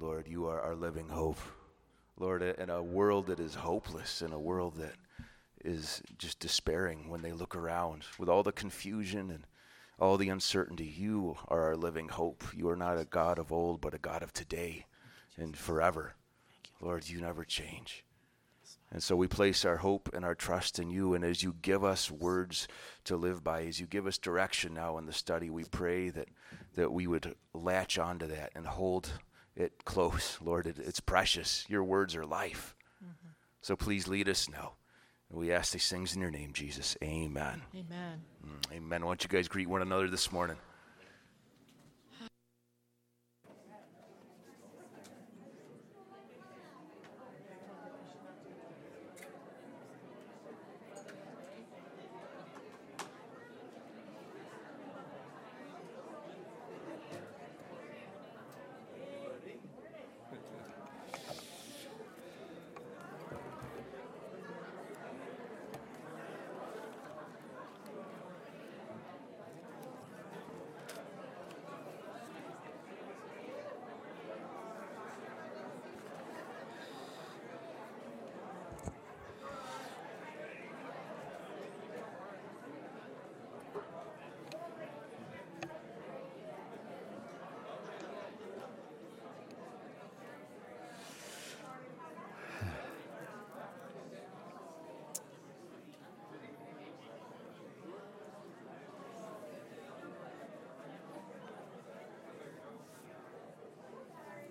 Lord, you are our living hope. Lord, in a world that is hopeless, in a world that is just despairing when they look around with all the confusion and all the uncertainty, you are our living hope. You are not a God of old, but a God of today and forever. Lord, you never change. And so we place our hope and our trust in you. And as you give us words to live by, as you give us direction now in the study, we pray that, that we would latch onto that and hold it close. Lord, it, it's precious. Your words are life. Mm-hmm. So please lead us now. We ask these things in your name, Jesus. Amen. Amen. Mm, amen. Why don't you guys greet one another this morning?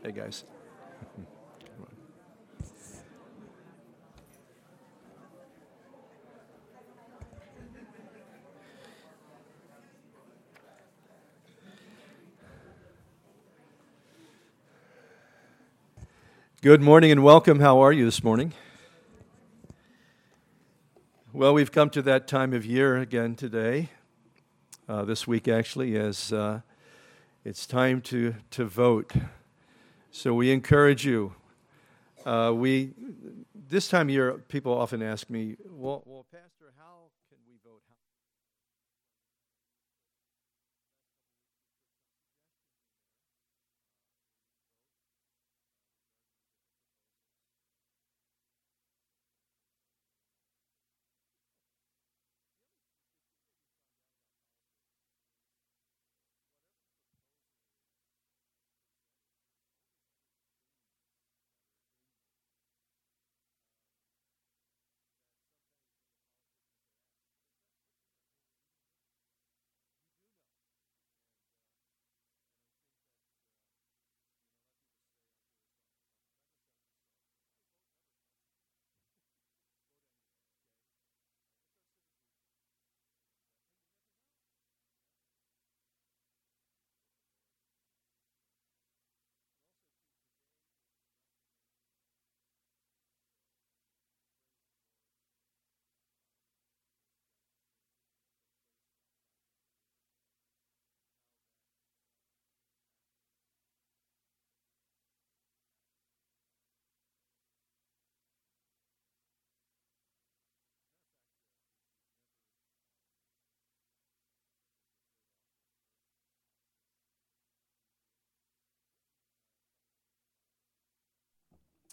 Hey, guys. Good morning and welcome. How are you this morning? Well, we've come to that time of year again today, uh, this week actually, as uh, it's time to, to vote so we encourage you. Uh, we this time of year, people often ask me, "Well, well, Pastor, how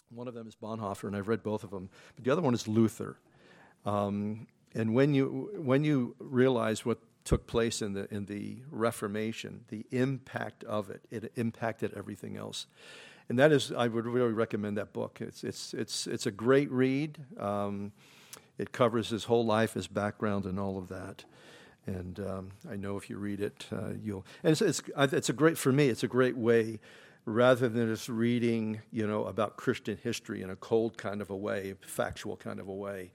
One of them is Bonhoeffer, and I've read both of them. But the other one is Luther. Um, and when you when you realize what took place in the in the Reformation, the impact of it, it impacted everything else. And that is, I would really recommend that book. It's it's it's it's a great read. Um, it covers his whole life, his background, and all of that. And um, I know if you read it, uh, you'll. And it's, it's it's a great for me. It's a great way rather than just reading, you know, about Christian history in a cold kind of a way, factual kind of a way.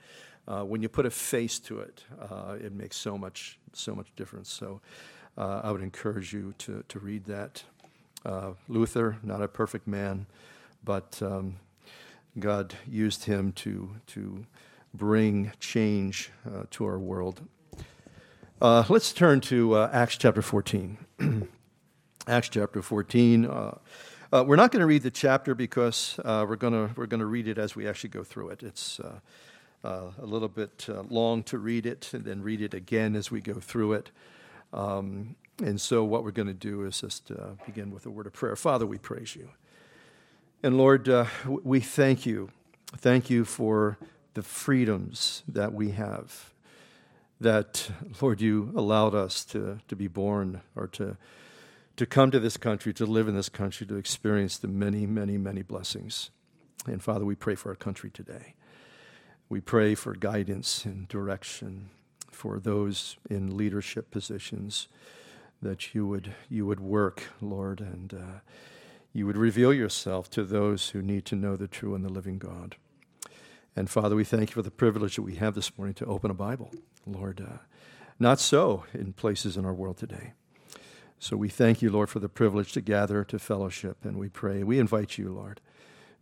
Uh, when you put a face to it, uh, it makes so much, so much difference. So uh, I would encourage you to, to read that. Uh, Luther, not a perfect man, but um, God used him to, to bring change uh, to our world. Uh, let's turn to Acts chapter 14. Acts chapter 14. Uh, uh, we're not going to read the chapter because uh, we're going to we're going to read it as we actually go through it. It's uh, uh, a little bit uh, long to read it and then read it again as we go through it. Um, and so, what we're going to do is just begin with a word of prayer. Father, we praise you. And Lord, we thank you. Thank you for the freedoms that we have. That, Lord, you allowed us to, to be born or to, to come to this country, to live in this country, to experience the many, many, many blessings. And Father, we pray for our country today. We pray for guidance and direction for those in leadership positions that you would, you would work, Lord, and uh, you would reveal yourself to those who need to know the true and the living God. And Father, we thank you for the privilege that we have this morning to open a Bible. Lord, uh, not so in places in our world today. So we thank you, Lord, for the privilege to gather to fellowship, and we pray. We invite you, Lord.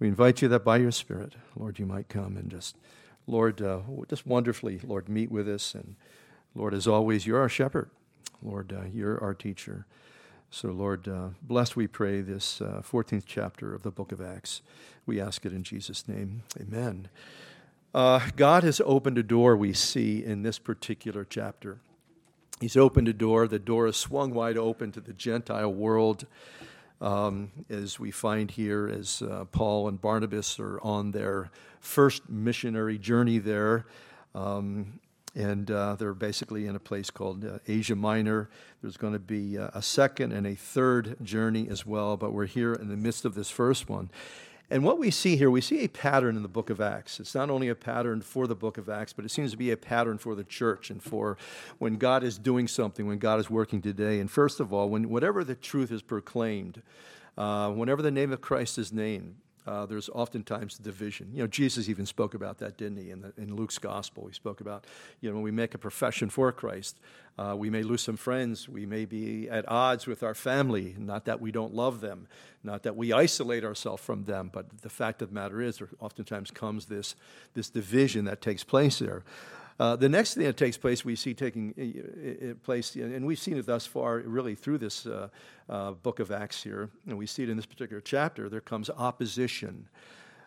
We invite you that by your Spirit, Lord, you might come and just, Lord, uh, just wonderfully, Lord, meet with us. And Lord, as always, you're our shepherd. Lord, uh, you're our teacher. So, Lord, uh, bless, we pray, this uh, 14th chapter of the book of Acts. We ask it in Jesus' name. Amen. Uh, God has opened a door, we see in this particular chapter. He's opened a door. The door is swung wide open to the Gentile world, um, as we find here, as uh, Paul and Barnabas are on their first missionary journey there. Um, and uh, they're basically in a place called uh, Asia Minor. There's going to be uh, a second and a third journey as well, but we're here in the midst of this first one. And what we see here, we see a pattern in the book of Acts. It's not only a pattern for the book of Acts, but it seems to be a pattern for the church and for when God is doing something, when God is working today. And first of all, when whatever the truth is proclaimed, uh, whenever the name of Christ is named, uh, there's oftentimes division. You know, Jesus even spoke about that, didn't he? In, the, in Luke's gospel, he spoke about, you know, when we make a profession for Christ, uh, we may lose some friends. We may be at odds with our family. Not that we don't love them, not that we isolate ourselves from them, but the fact of the matter is, there oftentimes comes this, this division that takes place there. Uh, the next thing that takes place, we see taking place, and we've seen it thus far really through this uh, uh, book of Acts here, and we see it in this particular chapter. There comes opposition.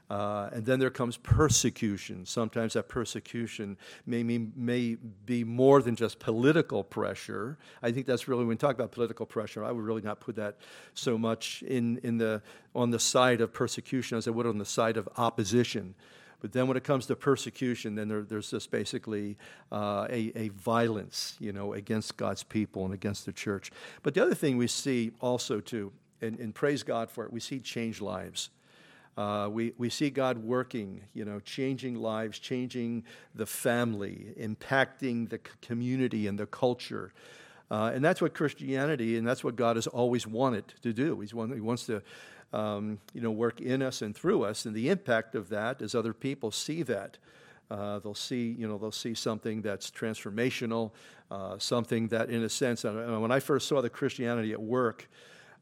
Uh, and then there comes persecution. Sometimes that persecution may, mean, may be more than just political pressure. I think that's really, when we talk about political pressure, I would really not put that so much in, in the, on the side of persecution as I would on the side of opposition. But then when it comes to persecution, then there, there's just basically uh, a, a violence, you know, against God's people and against the church. But the other thing we see also, too, and, and praise God for it, we see changed lives. Uh, we, we see God working, you know, changing lives, changing the family, impacting the community and the culture. Uh, and that's what Christianity and that's what God has always wanted to do. He's one, he wants to um, you know, work in us and through us. And the impact of that is other people see that. Uh, they'll see, you know, they'll see something that's transformational, uh, something that, in a sense, when I first saw the Christianity at work,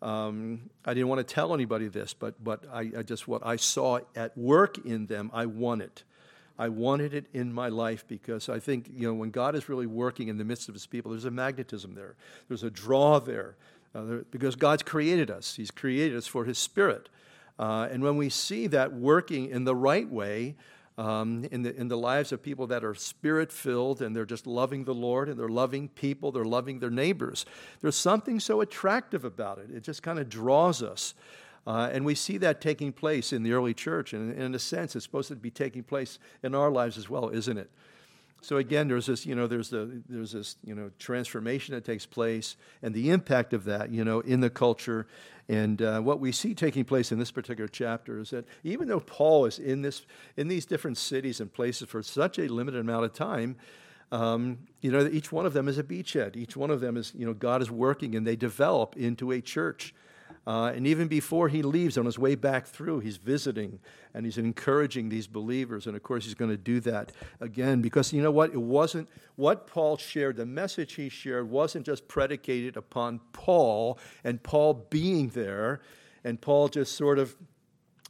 um, I didn't want to tell anybody this, but but I, I, just what I saw at work in them, I wanted. I wanted it in my life because I think you know when God is really working in the midst of His people, there's a magnetism there, there's a draw there uh, because God's created us. He's created us for His Spirit. Uh, and when we see that working in the right way, um, in, the, in the lives of people that are spirit filled and they're just loving the Lord and they're loving people, they're loving their neighbors, there's something so attractive about it. It just kind of draws us. Uh, and we see that taking place in the early church. And in a sense, it's supposed to be taking place in our lives as well, isn't it? So again, there's this, you know, there's the there's this, you know, transformation that takes place, and the impact of that, you know, in the culture, and uh, what we see taking place in this particular chapter is that even though Paul is in this in these different cities and places for such a limited amount of time, um, you know, each one of them is a beachhead. Each one of them is, you know, God is working, and they develop into a church. Uh, and even before he leaves, on his way back through, he's visiting and he's encouraging these believers. And of course, he's going to do that again because you know what? It wasn't what Paul shared, the message he shared wasn't just predicated upon Paul and Paul being there and Paul just sort of,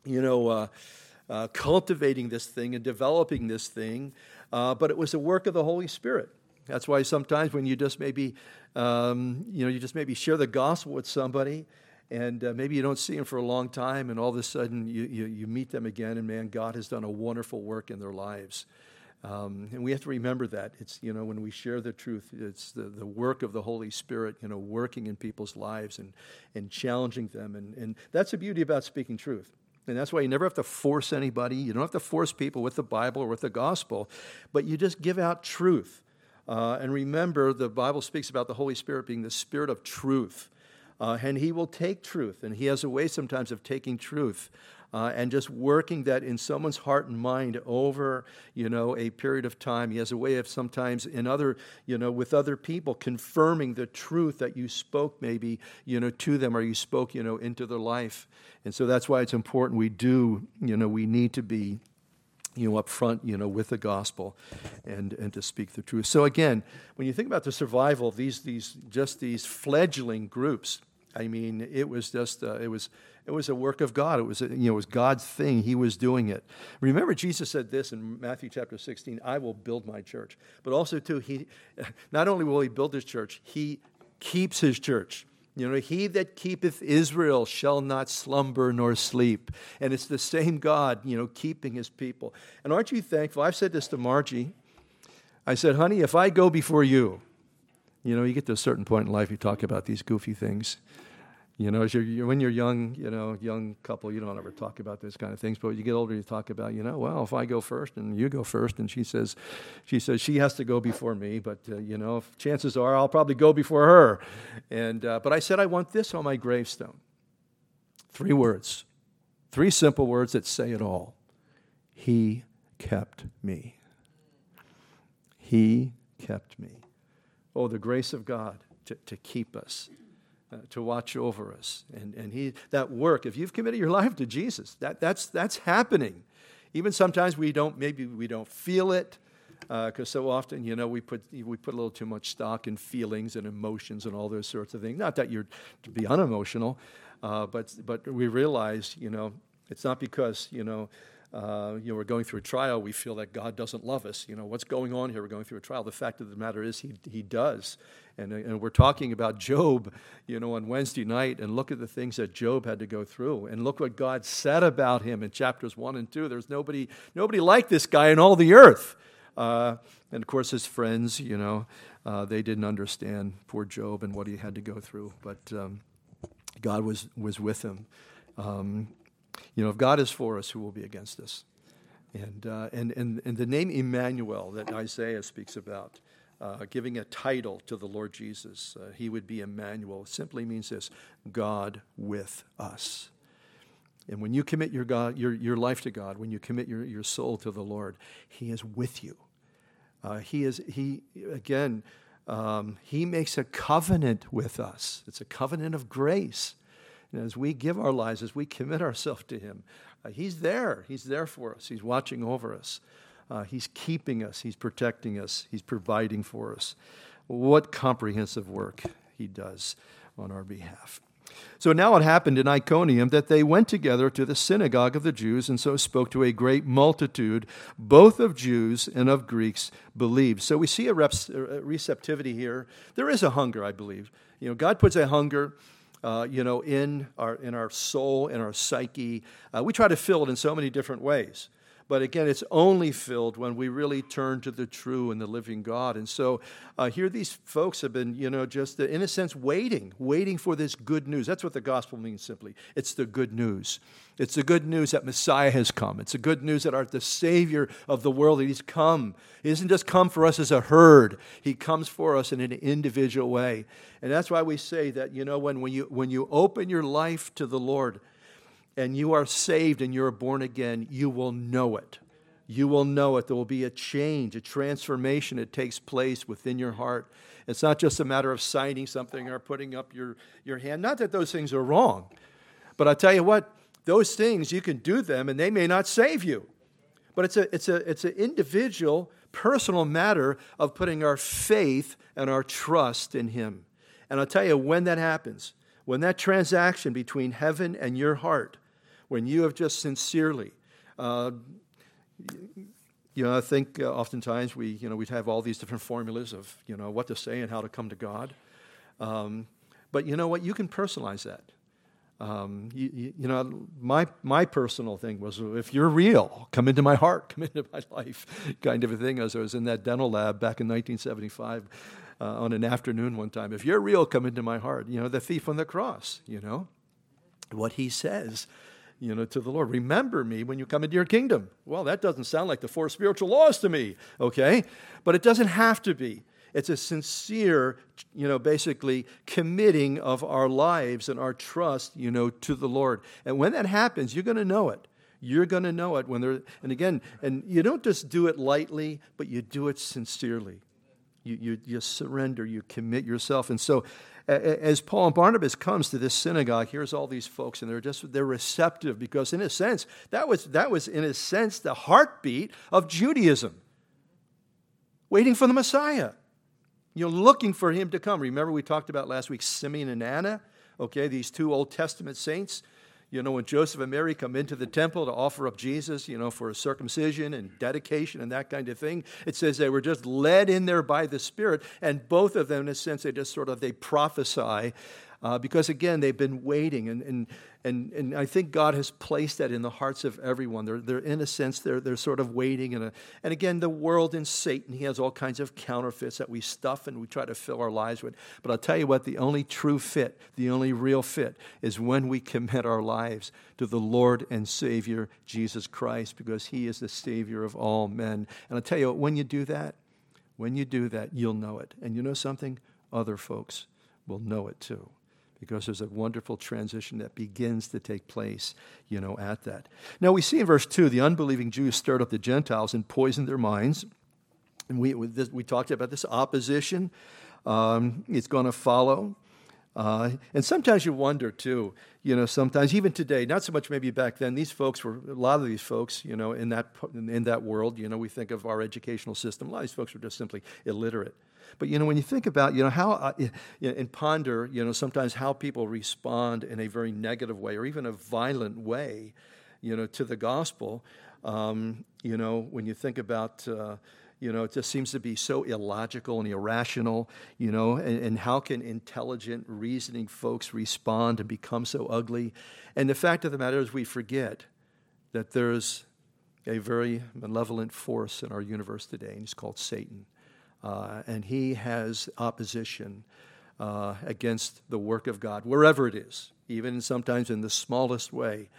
you know, uh, uh, cultivating this thing and developing this thing, uh, but it was the work of the Holy Spirit. That's why sometimes when you just maybe, um, you know, you just maybe share the gospel with somebody and uh, maybe you don't see them for a long time, and all of a sudden you, you, you, meet them again, and man, God has done a wonderful work in their lives. Um, and we have to remember that. It's, you know, when we share the truth, it's the, the work of the Holy Spirit, you know, working in people's lives and, and challenging them. And, and that's the beauty about speaking truth. And that's why you never have to force anybody. You don't have to force people with the Bible or with the gospel, but you just give out truth. Uh, and remember, the Bible speaks about the Holy Spirit being the Spirit of truth. Uh, and He will take truth, and He has a way sometimes of taking truth uh, and just working that in someone's heart and mind over, you know, a period of time. He has a way of sometimes in other, you know, with other people confirming the truth that you spoke maybe, you know, to them or you spoke, you know, into their life. And so that's why it's important we do, you know, we need to be you know, up front, you know, with the gospel and, and to speak the truth. So again, when you think about the survival of these, these, just these fledgling groups, I mean, it was just, uh, it was, it was a work of God. It was, you know, it was God's thing. He was doing it. Remember, Jesus said this in Matthew chapter 16, I will build my church. But also, too, he, not only will he build his church, he keeps his church. You know, he that keepeth Israel shall not slumber nor sleep. And it's the same God, you know, keeping his people. And aren't you thankful? I've said this to Margie. I said, honey, if I go before you, you know, you get to a certain point in life, you talk about these goofy things. You know, as you're, you're, when you're young, you know, young couple, you don't ever talk about this kind of things. But you get older, you talk about, you know, well, if I go first and you go first, and she says, she says she has to go before me, but uh, you know, chances are I'll probably go before her. And uh, but I said I want this on my gravestone. Three words, three simple words that say it all. He kept me. He kept me. Oh, the grace of God to, to keep us uh, to watch over us. And, and he, that work, if you've committed your life to Jesus, that, that's, that's happening. Even sometimes we don't, maybe we don't feel it, because uh, so often, you know, we put, we put a little too much stock in feelings and emotions and all those sorts of things. Not that you're to be unemotional, uh, but, but we realize, you know, it's not because, you know, uh, you know, we're going through a trial, we feel that God doesn't love us. You know, what's going on here? We're going through a trial. The fact of the matter is, He, he does. And, and we're talking about Job, you know, on Wednesday night, and look at the things that Job had to go through. And look what God said about him in chapters 1 and 2. There's nobody, nobody like this guy in all the earth. Uh, and of course, his friends, you know, uh, they didn't understand poor Job and what he had to go through. But um, God was, was with him. Um, you know, if God is for us, who will be against us? And, uh, and, and, and the name Emmanuel that Isaiah speaks about, uh, giving a title to the Lord Jesus, uh, he would be Emmanuel, simply means this God with us. And when you commit your, God, your, your life to God, when you commit your, your soul to the Lord, He is with you. Uh, he is, he, again, um, He makes a covenant with us. It's a covenant of grace. And as we give our lives, as we commit ourselves to Him, uh, He's there. He's there for us. He's watching over us. Uh, he's keeping us. He's protecting us. He's providing for us. What comprehensive work He does on our behalf. So now it happened in Iconium that they went together to the synagogue of the Jews and so spoke to a great multitude, both of Jews and of Greeks believed. So we see a receptivity here. There is a hunger, I believe. You know, God puts a hunger uh, you know, in our, in our soul, in our psyche. Uh, we try to fill it in so many different ways. But again, it's only filled when we really turn to the true and the living God. And so uh, here these folks have been, you know, just uh, in a sense waiting, waiting for this good news. That's what the gospel means simply. It's the good news. It's the good news that Messiah has come. It's the good news that our, the Savior of the world, that He's come. He doesn't just come for us as a herd, He comes for us in an individual way. And that's why we say that, you know, when, when, you, when you open your life to the Lord, and you are saved and you're born again, you will know it. You will know it. There will be a change, a transformation that takes place within your heart. It's not just a matter of signing something or putting up your, your hand. Not that those things are wrong, but I tell you what, those things, you can do them and they may not save you. But it's, a, it's, a, it's an individual, personal matter of putting our faith and our trust in Him. And I'll tell you, when that happens, when that transaction between heaven and your heart when you have just sincerely, uh, you know, I think uh, oftentimes we, you know, we'd have all these different formulas of, you know, what to say and how to come to God. Um, but you know what? You can personalize that. Um, you, you, you, know, my, my personal thing was if you're real, come into my heart, come into my life, kind of a thing. As I was in that dental lab back in 1975 uh, on an afternoon one time. If you're real, come into my heart. You know, the thief on the cross, you know, what he says you know, to the Lord. Remember me when you come into your kingdom. Well, that doesn't sound like the four spiritual laws to me, okay? But it doesn't have to be. It's a sincere, you know, basically committing of our lives and our trust, you know, to the Lord. And when that happens, you're going to know it. You're going to know it when there, and again, and you don't just do it lightly, but you do it sincerely. You, you, you surrender, you commit yourself. And so, as Paul and Barnabas comes to this synagogue, here's all these folks, and they're just they're receptive because, in a sense, that was that was in a sense the heartbeat of Judaism, waiting for the Messiah. You're looking for him to come. Remember, we talked about last week Simeon and Anna, okay, these two Old Testament saints. You know, when Joseph and Mary come into the temple to offer up Jesus, you know, for circumcision and dedication and that kind of thing, it says they were just led in there by the Spirit. And both of them, in a sense, they just sort of, they prophesy uh, because again, they've been waiting, and, and, and, and I think God has placed that in the hearts of everyone. They're, they're in a sense, they're, they're sort of waiting. And, and again, the world and Satan, he has all kinds of counterfeits that we stuff and we try to fill our lives with. But I'll tell you what, the only true fit, the only real fit, is when we commit our lives to the Lord and Savior, Jesus Christ, because he is the Savior of all men. And I'll tell you what, when you do that, when you do that, you'll know it. And you know something? Other folks will know it too because there's a wonderful transition that begins to take place, you know, at that. Now we see in verse 2 the unbelieving Jews stirred up the Gentiles and poisoned their minds. And we, we talked about this opposition. Um, it's going to follow. Uh, and sometimes you wonder too, you know, sometimes even today, not so much maybe back then, these folks were, a lot of these folks, you know, in that, in that world, you know, we think of our educational system, a lot of these folks were just simply illiterate. But you know, when you think about you know how uh, you know, and ponder you know sometimes how people respond in a very negative way or even a violent way, you know, to the gospel. Um, you know, when you think about uh, you know, it just seems to be so illogical and irrational, you know, and, and, how can intelligent, reasoning folks respond and become so ugly? And the fact of the matter is, we forget that there's a very malevolent force in our universe today, and he's called Satan. Uh, and he has opposition uh, against the work of God, wherever it is, even sometimes in the smallest way.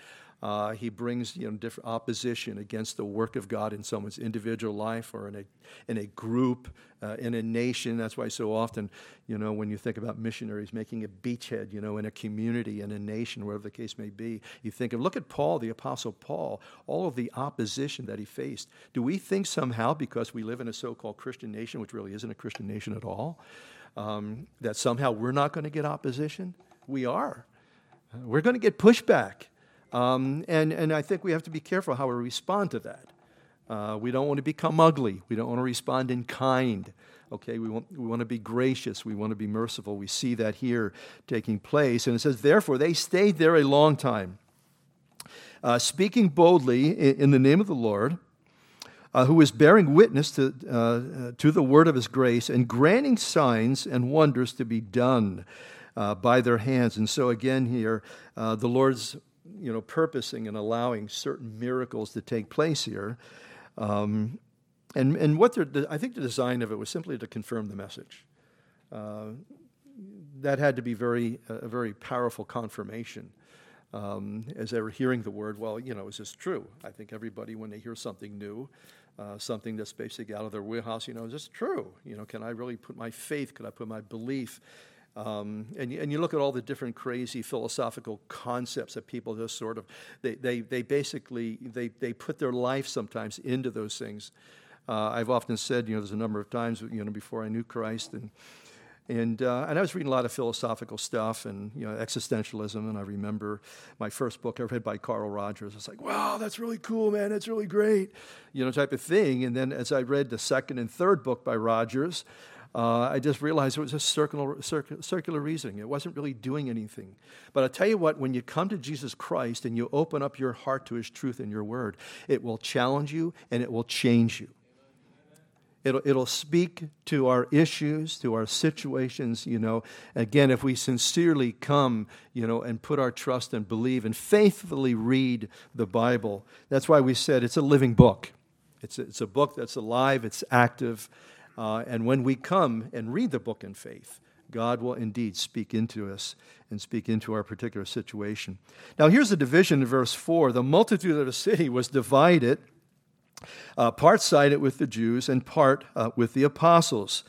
Uh, he brings you know, different opposition against the work of God in someone's individual life or in a, in a group, uh, in a nation. That's why so often, you know, when you think about missionaries making a beachhead, you know, in a community, in a nation, wherever the case may be, you think of, look at Paul, the Apostle Paul, all of the opposition that he faced. Do we think somehow, because we live in a so called Christian nation, which really isn't a Christian nation at all, um, that somehow we're not going to get opposition? We are. We're going to get pushback. Um, and, and I think we have to be careful how we respond to that. Uh, we don't want to become ugly. We don't want to respond in kind. Okay, we want, we want to be gracious. We want to be merciful. We see that here taking place. And it says, therefore, they stayed there a long time, uh, speaking boldly in, in, the name of the Lord, uh, who was bearing witness to, uh, to the word of his grace and granting signs and wonders to be done uh, by their hands. And so, again, here, uh, the Lord's you know, purposing and allowing certain miracles to take place here. Um, and, and what I think the design of it was simply to confirm the message. Uh, that had to be very, a very powerful confirmation. Um, as they were hearing the word, well, you know, is this true? I think everybody, when they hear something new, uh, something that's basically out of their wheelhouse, you know, is this true? You know, can I really put my faith, can I put my belief um, and, and you look at all the different crazy philosophical concepts that people just sort of, they, they, they basically, they, they put their life sometimes into those things. Uh, I've often said, you know, there's a number of times, you know, before I knew Christ and, and, uh, and I was reading a lot of philosophical stuff and you know existentialism. And I remember my first book I read by Carl Rogers. It's like, wow, that's really cool, man. That's really great, you know, type of thing. And then as I read the second and third book by Rogers, uh, I just realized it was just circular, circular, circular reasoning. It wasn't really doing anything. But I'll tell you what, when you come to Jesus Christ and you open up your heart to his truth and your word, it will challenge you and it will change you. It'll, it'll speak to our issues, to our situations, you know. Again, if we sincerely come, you know, and put our trust and believe and faithfully read the Bible. That's why we said it's a living book. It's a, it's a book that's alive, it's active, uh, and when we come and read the book in faith, God will indeed speak into us and speak into our particular situation. Now, here's the division in verse 4 the multitude of the city was divided, uh, part sided with the Jews and part uh, with the apostles.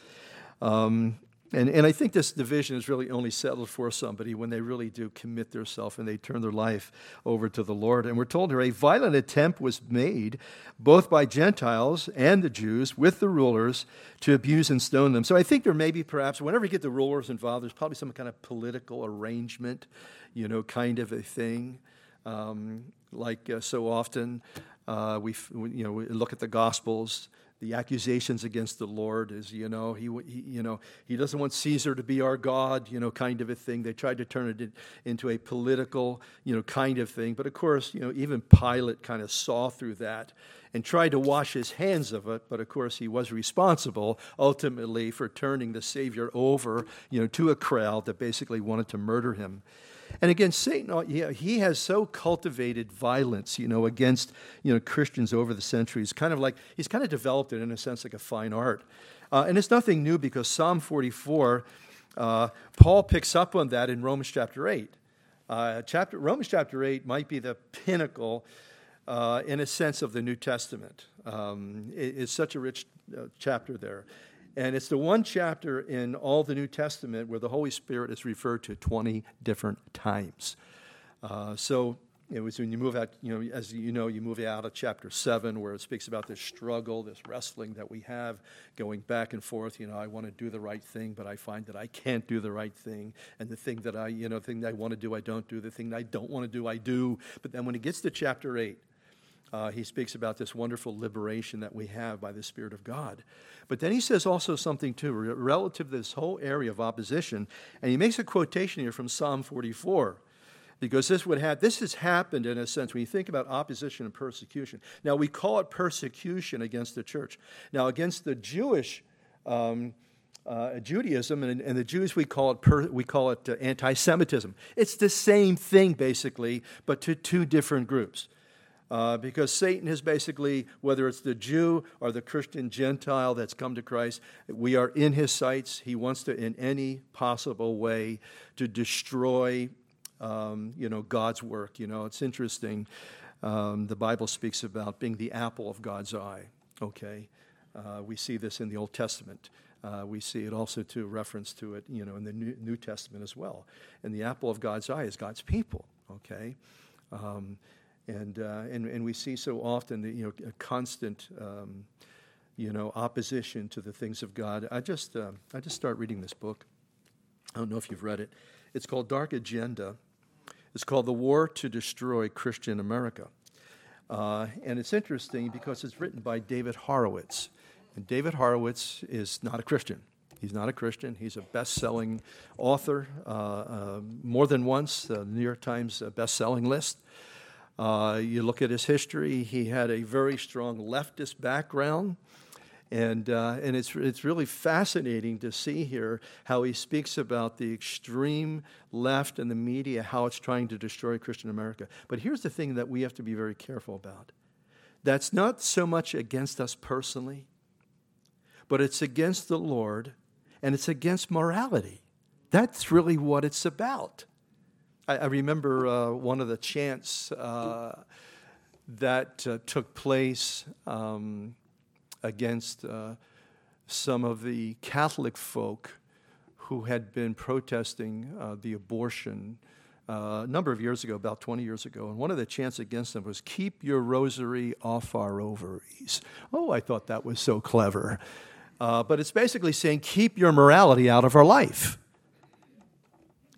Um, and, and I think this division is really only settled for somebody when they really do commit themselves and they turn their life over to the Lord. And we're told here a violent attempt was made, both by Gentiles and the Jews, with the rulers to abuse and stone them. So I think there may be perhaps, whenever you get the rulers involved, there's probably some kind of political arrangement, you know, kind of a thing. Um, like uh, so often, uh, we you know we look at the Gospels the accusations against the Lord is, you know, he, he, you know, he doesn't want Caesar to be our God, you know, kind of a thing. They tried to turn it into a political, you know, kind of thing. But of course, you know, even Pilate kind of saw through that and tried to wash his hands of it. But of course, he was responsible ultimately for turning the Savior over, you know, to a crowd that basically wanted to murder him. And again, Satan, uh, he has so cultivated violence, you know, against, you know, Christians over the centuries. Kind of like, he's kind of developed it in a sense like a fine art. Uh, and it's nothing new because Psalm 44, uh, Paul picks up on that in Romans chapter 8. Uh, chapter, Romans chapter 8 might be the pinnacle, uh, in a sense, of the New Testament. Um, it, it's such a rich uh, chapter there. And it's the one chapter in all the New Testament where the Holy Spirit is referred to 20 different times. Uh, so it was when you move out, you know, as you know, you move out of chapter 7 where it speaks about this struggle, this wrestling that we have going back and forth. You know, I want to do the right thing, but I find that I can't do the right thing. And the thing that I, you know, thing that I want to do, I don't do. The thing that I don't want to do, I do. But then when it gets to chapter 8, uh, he speaks about this wonderful liberation that we have by the Spirit of God. But then he says also something, too, relative to this whole area of opposition. And he makes a quotation here from Psalm 44 because this would have this has happened in a sense when you think about opposition and persecution. Now we call it persecution against the church. Now against the Jewish um, uh, Judaism and, and, the Jews we call it per, we call it uh, anti-Semitism. It's the same thing basically, but to two different groups. Uh, because Satan has basically, whether it's the Jew or the Christian Gentile that's come to Christ, we are in his sights. He wants to, in any possible way, to destroy, um, you know, God's work. You know, it's interesting. Um, the Bible speaks about being the apple of God's eye. Okay, uh, we see this in the Old Testament. Uh, we see it also to reference to it, you know, in the New, New Testament as well. And the apple of God's eye is God's people. Okay. Um, and, uh, and, and we see so often the, you know, a constant um, you know, opposition to the things of God. I just, uh, I just start reading this book. I don't know if you've read it. It's called Dark Agenda. It's called The War to Destroy Christian America. Uh, and it's interesting because it's written by David Horowitz. And David Horowitz is not a Christian. He's not a Christian. He's a best selling author, uh, uh, more than once, the New York Times uh, best selling list. Uh, you look at his history, he had a very strong leftist background. And, uh, and it's, it's really fascinating to see here how he speaks about the extreme left and the media, how it's trying to destroy Christian America. But here's the thing that we have to be very careful about that's not so much against us personally, but it's against the Lord and it's against morality. That's really what it's about. I, I remember uh, one of the chants uh, that uh, took place um, against uh, some of the Catholic folk who had been protesting uh, the abortion. Uh, a number of years ago, about 20 years ago, and one of the chants against them was, Keep your rosary off our ovaries. Oh, I thought that was so clever. but it's basically saying, Keep your morality out of our life.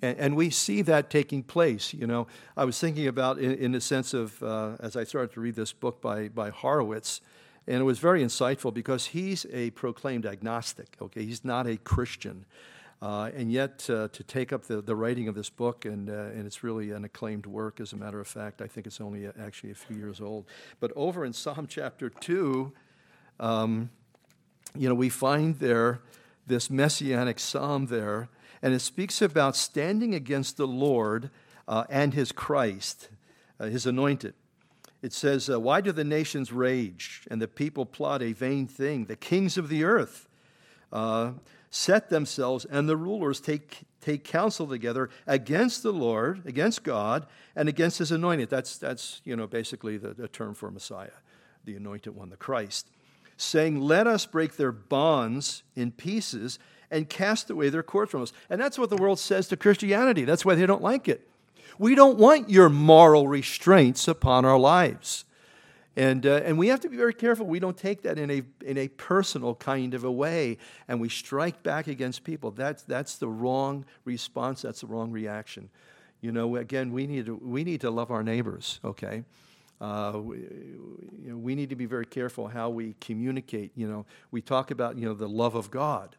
And, and, we see that taking place. You know, I was thinking about in, in the sense of uh, as I started to read this book by by Horowitz, and it was very insightful because he's a proclaimed agnostic. Okay, he's not a Christian. Uh, and yet, uh, to take up the, the writing of this book, and, uh, and it's really an acclaimed work, as a matter of fact, I think it's only a, actually a few years old. But over in Psalm chapter 2, um, you know, we find there this messianic psalm there and it speaks about standing against the Lord uh, and his Christ, uh, his anointed. It says, uh, Why do the nations rage and the people plot a vain thing? The kings of the earth uh, set themselves and the rulers take, take counsel together against the Lord, against God, and against his anointed. That's, that's you know, basically the, the term for Messiah, the anointed one, the Christ, saying, Let us break their bonds in pieces and cast away their cords from us. And that's what the world says to Christianity. That's why they don't like it. We don't want your moral restraints upon our lives. And, uh, and we have to be very careful we don't take that in a, in a personal kind of a way and we strike back against people. That's, that's the wrong response, that's the wrong reaction. You know, again, we need to, we need to love our neighbors, okay? Uh, we, you know, we need to be very careful how we communicate. You know, we talk about, you know, the love of God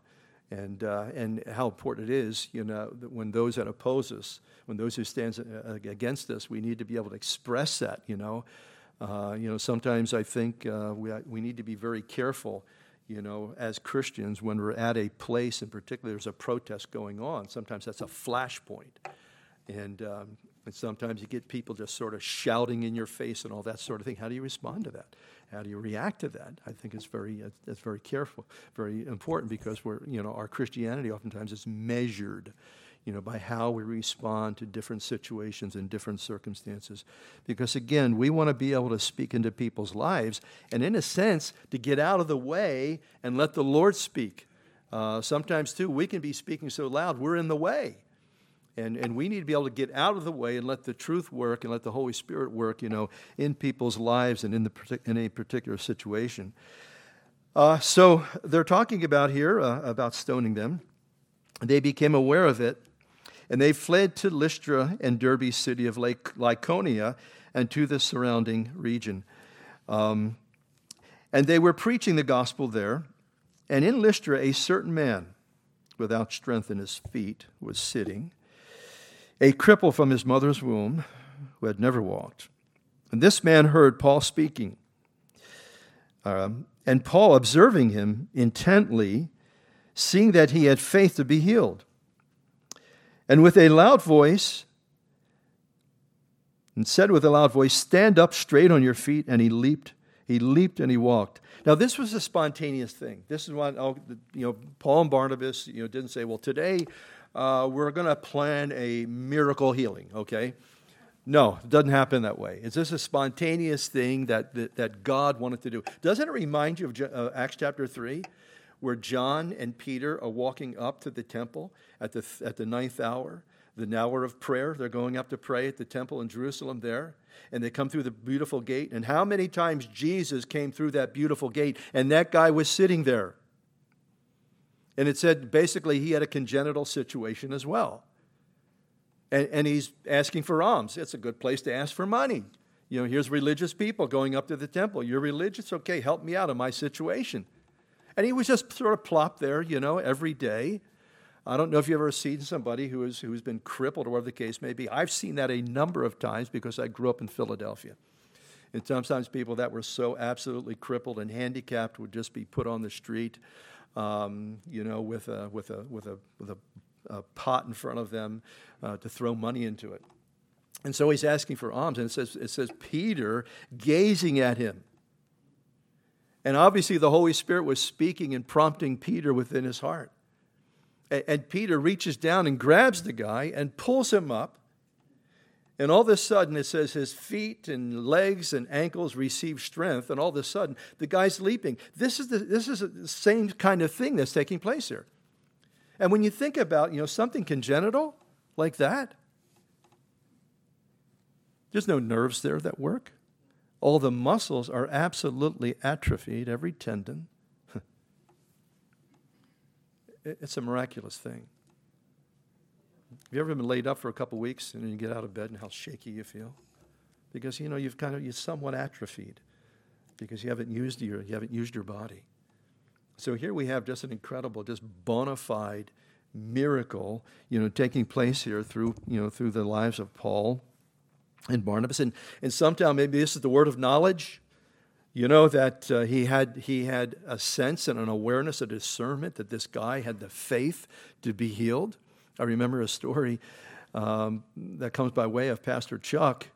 and, uh, and how important it is, you know, when those that oppose us, when those who stand uh, against us, we need to be able to express that, you know. Uh, you know, sometimes I think uh, we, we need to be very careful, you know, as Christians when we're at a place, in particular, there's a protest going on. Sometimes that's a flashpoint. And, um, and sometimes you get people just sort of shouting in your face and all that sort of thing. How do you respond to that? How do you react to that? I think it's very, it's very careful, very important because we're, you know, our Christianity oftentimes is measured you know, by how we respond to different situations and different circumstances. Because again, we want to be able to speak into people's lives, and in a sense, to get out of the way and let the Lord speak. Uh, sometimes, too, we can be speaking so loud, we're in the way. And, and we need to be able to get out of the way and let the truth work and let the Holy Spirit work, you know, in people's lives and in, the, in a particular situation. Uh, so they're talking about here uh, about stoning them. They became aware of it and they fled to Lystra and Derbe, city of Lake Lycaonia, and to the surrounding region. Um, and they were preaching the gospel there. And in Lystra, a certain man, without strength in his feet, was sitting, a cripple from his mother's womb, who had never walked. And this man heard Paul speaking. Um, and Paul, observing him intently, seeing that he had faith to be healed, and with a loud voice, and said with a loud voice, Stand up straight on your feet. And he leaped, he leaped and he walked. Now, this was a spontaneous thing. This is what, oh, you know, Paul and Barnabas, you know, didn't say, well, today uh, we're going to plan a miracle healing, okay? No, it doesn't happen that way. It's just a spontaneous thing that, that, that God wanted to do. Doesn't it remind you of uh, Acts chapter 3? where John and Peter are walking up to the temple at the, at the ninth hour, the hour of prayer. They're going up to pray at the temple in Jerusalem there. And they come through the beautiful gate. And how many times Jesus came through that beautiful gate and that guy was sitting there? And it said basically he had a congenital situation as well. And, and he's asking for alms. It's a good place to ask for money. You know, here's religious people going up to the temple. You're religious? Okay, help me out of my situation. And he was just sort of plopped there, you know, every day. I don't know if you've ever seen somebody who is, who's been crippled or whatever the case may be. I've seen that a number of times because I grew up in Philadelphia. And sometimes people that were so absolutely crippled and handicapped would just be put on the street, um, you know, with a, with a, with a, with a, a pot in front of them uh, to throw money into it. And so he's asking for alms. And it says, it says Peter gazing at him. And obviously, the Holy Spirit was speaking and prompting Peter within his heart. And Peter reaches down and grabs the guy and pulls him up. And all of a sudden, it says his feet and legs and ankles receive strength. And all of a sudden, the guy's leaping. This is the, this is the same kind of thing that's taking place here. And when you think about, you know, something congenital like that, there's no nerves there that work. All the muscles are absolutely atrophied, every tendon. it's a miraculous thing. Have you ever been laid up for a couple weeks and then you get out of bed and how shaky you feel? Because you know you've kind of you're somewhat atrophied because you haven't used your you haven't used your body. So here we have just an incredible, just bona fide miracle, you know, taking place here through you know through the lives of Paul and Barnabas. And, and sometime maybe this is the word of knowledge. You know that uh, he, had, he had a sense and an awareness, a discernment that this guy had the faith to be healed. I remember a story um, that comes by way of Pastor Chuck,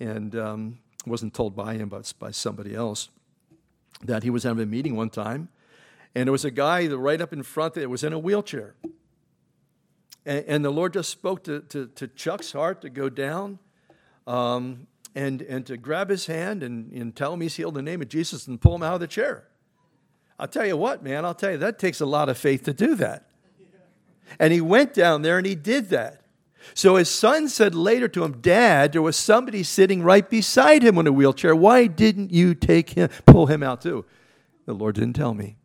and um, wasn't told by him, but by somebody else, that he was having a meeting one time, And there was a guy right up in front that was in a wheelchair. And, and the Lord just spoke to, to, to, Chuck's heart to go down um, and, and to grab his hand and, and tell him he's healed in the name of Jesus and pull him out of the chair. I'll tell you what, man, I'll tell you, that takes a lot of faith to do that. And he went down there and he did that. So his son said later to him, Dad, there was somebody sitting right beside him in a wheelchair. Why didn't you take him, pull him out too? The Lord didn't tell me.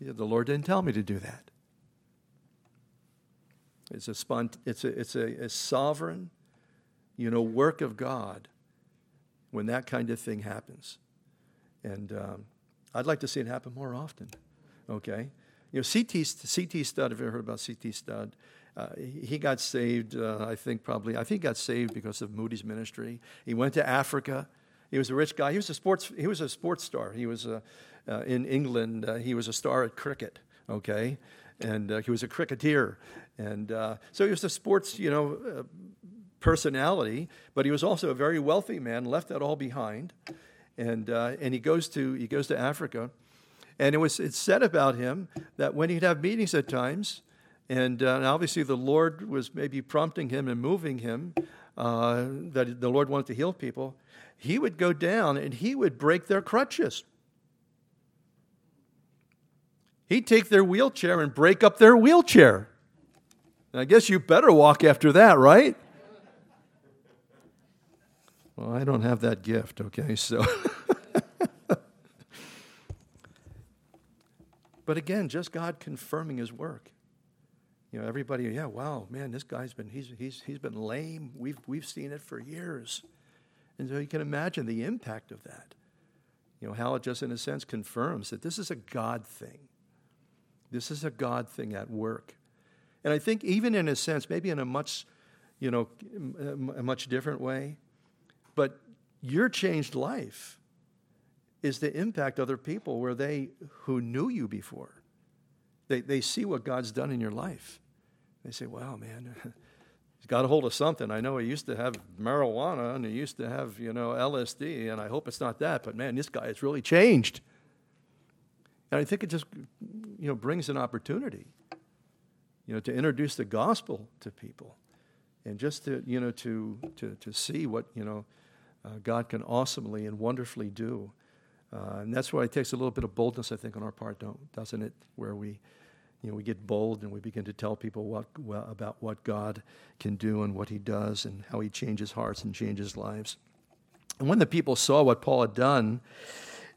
The Lord didn't tell me to do that. It's a, spont- it's a, it's a, a sovereign, you know, work of God when that kind of thing happens. And um, I'd like to see it happen more often. Okay? You know, CT, CT Studd, have you ever heard about CT Studd? Uh, he got saved, uh, I think probably, I think he got saved because of Moody's ministry. He went to Africa. He was a rich guy. He was a sports, he was a sports star. He was a, uh, in England, uh, he was a star at cricket, okay? And uh, he was a cricketer. And uh, so he was a sports, you know, personality, but he was also a very wealthy man, left that all behind. And, and he, goes to, he goes to Africa. And it was it's said about him that when he'd have meetings at times, and, uh, obviously, the Lord was maybe prompting him and moving him uh, that the Lord wanted to heal people. He would go down and he would break their crutches. He'd take their wheelchair and break up their wheelchair. I guess you better walk after that, right? Well, I don't have that gift, okay? So. but again, just God confirming his work. You know, everybody, yeah, wow, man, this guy's been, he's, he's, he's been lame. We've, we've seen it for years. And so you can imagine the impact of that. You know, how it just, in a sense, confirms that this is a God thing. This is a God thing at work. And I think, even in a sense, maybe in a much, you know, a much different way, but your changed life is to impact other people where they who knew you before they, they see what God's done in your life. They say, wow, man, he's got a hold of something. I know he used to have marijuana and he used to have, you know, LSD, and I hope it's not that, but man, this guy has really changed. And I think it just, you know, brings an opportunity, you know, to introduce the gospel to people and just to, you know, to, to, to see what, you know, uh, God can awesomely and wonderfully do. Uh, and that's why it takes a little bit of boldness, I think, on our part, doesn't it? Where we, you know, we get bold and we begin to tell people what, well, about what God can do and what He does and how He changes hearts and changes lives. And when the people saw what Paul had done,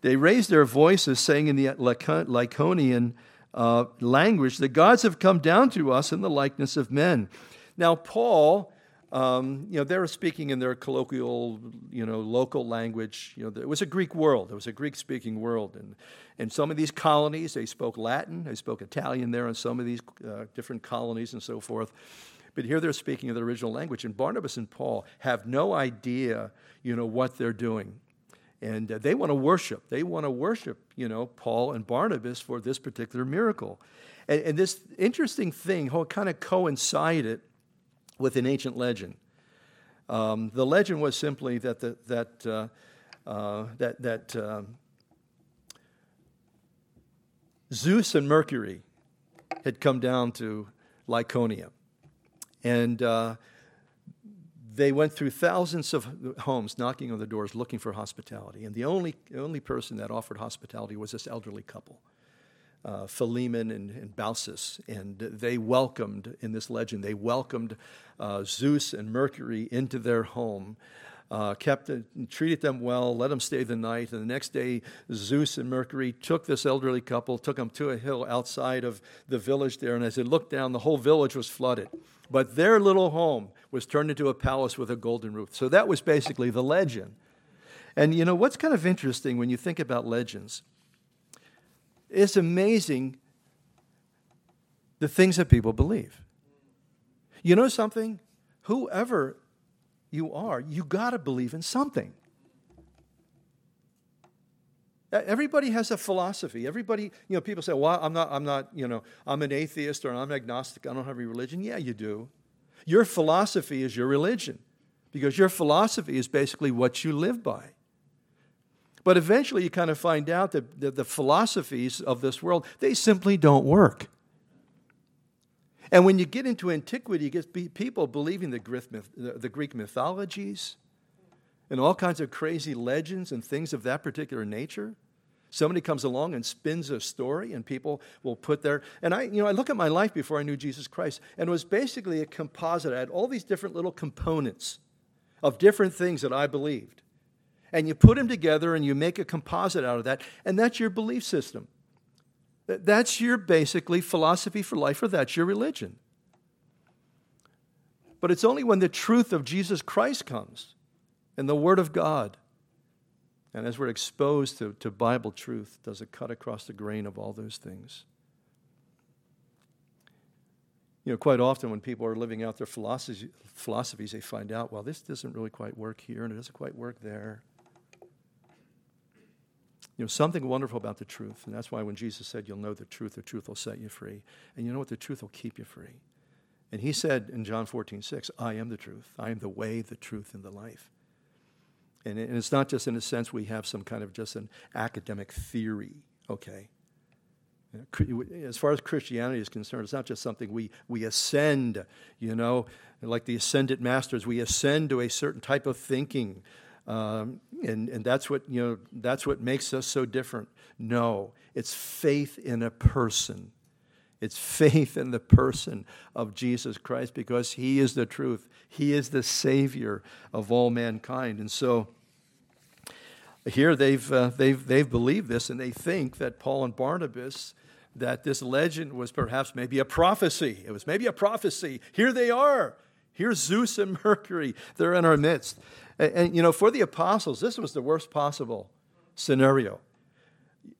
they raised their voices, saying in the Lycaonian uh, language, The gods have come down to us in the likeness of men. Now, Paul um, you know, they were speaking in their colloquial, you know, local language. You know, it was a Greek world. It was a Greek-speaking world, and in some of these colonies, they spoke Latin. They spoke Italian there in some of these uh, different colonies and so forth. But here they're speaking of the original language, and Barnabas and Paul have no idea, you know, what they're doing, and uh, they want to worship. They want to worship, you know, Paul and Barnabas for this particular miracle, and, and this interesting thing, how it kind of coincided with an ancient legend. Um, the legend was simply that, the, that, uh, uh, that, that um, Zeus and Mercury had come down to Lycaonia. And uh, they went through thousands of homes knocking on the doors looking for hospitality. And the only, only person that offered hospitality was this elderly couple uh, Philemon and, and Baucis, and they welcomed, in this legend, they welcomed uh, Zeus and Mercury into their home. Uh, kept and treated them well, let them stay the night. And the next day, Zeus and Mercury took this elderly couple, took them to a hill outside of the village there. And as they looked down, the whole village was flooded. But their little home was turned into a palace with a golden roof. So that was basically the legend. And you know what's kind of interesting when you think about legends? It's amazing the things that people believe. You know something? Whoever you are, you got to believe in something. Everybody has a philosophy. Everybody, you know, people say, "Well, I'm not, I'm not, you know, I'm an atheist or I'm agnostic. I don't have any religion." Yeah, you do. Your philosophy is your religion, because your philosophy is basically what you live by. But eventually you kind of find out that the, the philosophies of this world, they simply don't work. And when you get into antiquity, you get people believing the Greek, myth, the Greek mythologies and all kinds of crazy legends and things of that particular nature. Somebody comes along and spins a story, and people will put their. And I, you know, I look at my life before I knew Jesus Christ, and it was basically a composite. I had all these different little components of different things that I believed. And you put them together and you make a composite out of that, and that's your belief system. That's your basically philosophy for life, or that's your religion. But it's only when the truth of Jesus Christ comes and the Word of God, and as we're exposed to, to Bible truth, does it cut across the grain of all those things. You know, quite often when people are living out their philosophies, philosophies, they find out, well, this doesn't really quite work here and it doesn't quite work there. You know, something wonderful about the truth. And that's why when Jesus said, You'll know the truth, the truth will set you free. And you know what? The truth will keep you free. And he said in John 14, 6, I am the truth. I am the way, the truth, and the life. And it's not just in a sense we have some kind of just an academic theory, okay? As far as Christianity is concerned, it's not just something we, we ascend, you know, like the ascended masters, we ascend to a certain type of thinking um, and, and that's what, you know, that's what makes us so different. No, it's faith in a person. It's faith in the person of Jesus Christ because he is the truth. He is the Savior of all mankind. And so here they've, uh, they've, they've believed this and they think that Paul and Barnabas, that this legend was perhaps maybe a prophecy. It was maybe a prophecy. Here they are. Here's Zeus and Mercury. They're in our midst. And, and, you know, for the apostles, this was the worst possible scenario.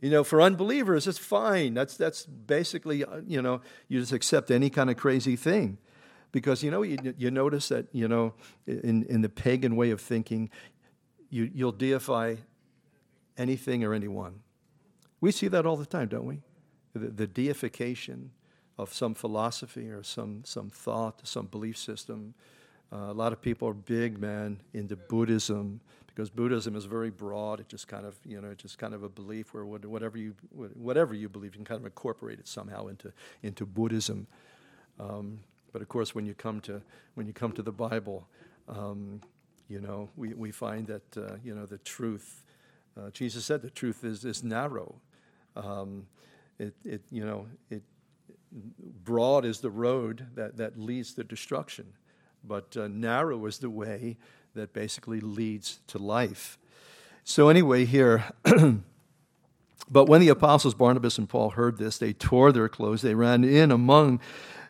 You know, for unbelievers, it's fine. That's, that's basically, uh, you know, you just accept any kind of crazy thing. Because, you know, you, you notice that, you know, in, in the pagan way of thinking, you, you'll deify anything or anyone. We see that all the time, don't we? The, the deification of some philosophy or some, some thought, some belief system. Uh, a lot of people are big, man, into Buddhism because Buddhism is very broad. It just kind of, you know, it's just kind of a belief where whatever you, whatever you believe, you can kind of incorporate it somehow into, into Buddhism. Um, but of course, when you come to, when you come to the Bible, um, you know, we, we find that, uh, you know, the truth, uh, Jesus said the truth is, is narrow. Um, it, it, you know, it, broad is the road that, that leads to destruction but uh, narrow is the way that basically leads to life. So, anyway, here, but when the apostles Barnabas and Paul heard this, they tore their clothes, they ran in among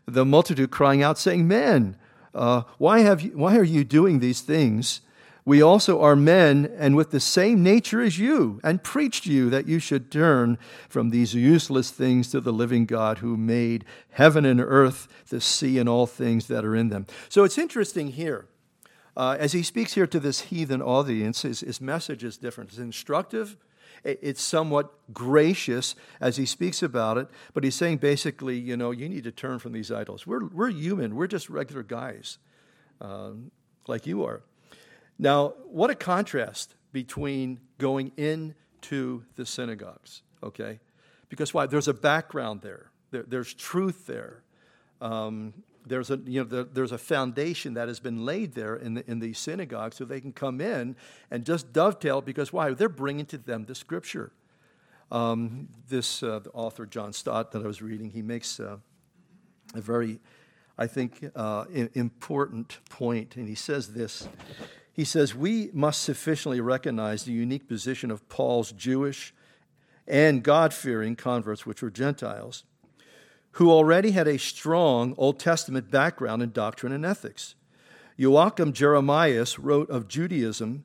the multitude, crying out, saying, Men, uh, why, have you, why are you doing these things? We also are men and with the same nature as you, and preach to you that you should turn from these useless things to the living God who made heaven and earth, the sea, and all things that are in them. So it's interesting here. Uh, as he speaks here to this heathen audience, his, his message is different. It's instructive, it's somewhat gracious as he speaks about it, but he's saying basically, you know, you need to turn from these idols. We're, we're human, we're just regular guys um, like you are. Now, what a contrast between going into the synagogues, okay? Because why? There's a background there, there there's truth there. Um, there's a, you know, there, there's a foundation that has been laid there in the, in these synagogues so they can come in and just dovetail because why? They're bringing to them the scripture. Um, this uh, the author, John Stott, that I was reading, he makes uh, a very, I think, uh, important point, and he says this he says, We must sufficiently recognize the unique position of Paul's Jewish and God fearing converts, which were Gentiles, who already had a strong Old Testament background in doctrine and ethics. Joachim Jeremias wrote of Judaism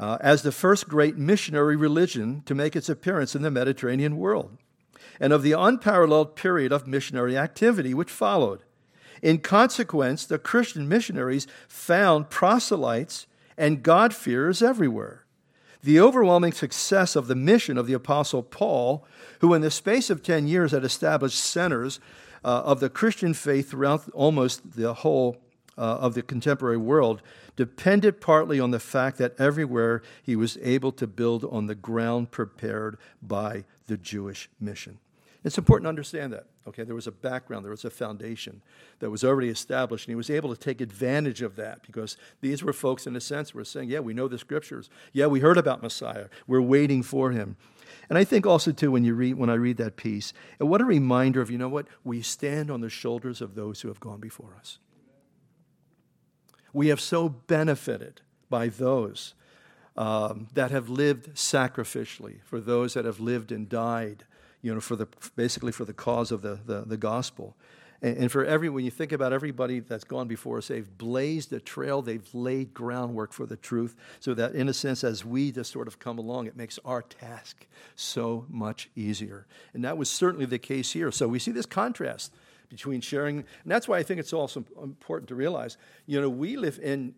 uh, as the first great missionary religion to make its appearance in the Mediterranean world, and of the unparalleled period of missionary activity which followed. In consequence, the Christian missionaries found proselytes and God-fearers everywhere. The overwhelming success of the mission of the Apostle Paul, who in the space of 10 years had established centers uh, of the Christian faith throughout almost the whole uh, of the contemporary world depended partly on the fact that everywhere he was able to build on the ground prepared by the Jewish mission. It's important to understand that. Okay, there was a background, there was a foundation that was already established, and he was able to take advantage of that because these were folks, in a sense, were saying, "Yeah, we know the scriptures. Yeah, we heard about Messiah. We're waiting for him." And I think also too when you read when I read that piece, and what a reminder of you know what we stand on the shoulders of those who have gone before us. We have so benefited by those um, that have lived sacrificially, for those that have lived and died you know, for the, basically for the cause of the, the, the gospel. And, and, for every, when you think about everybody that's gone before us, they've blazed a trail, they've laid groundwork for the truth, so that in a sense, as we just sort of come along, it makes our task so much easier. And that was certainly the case here. So we see this contrast between sharing, and that's why I think it's also important to realize, you know, we live in,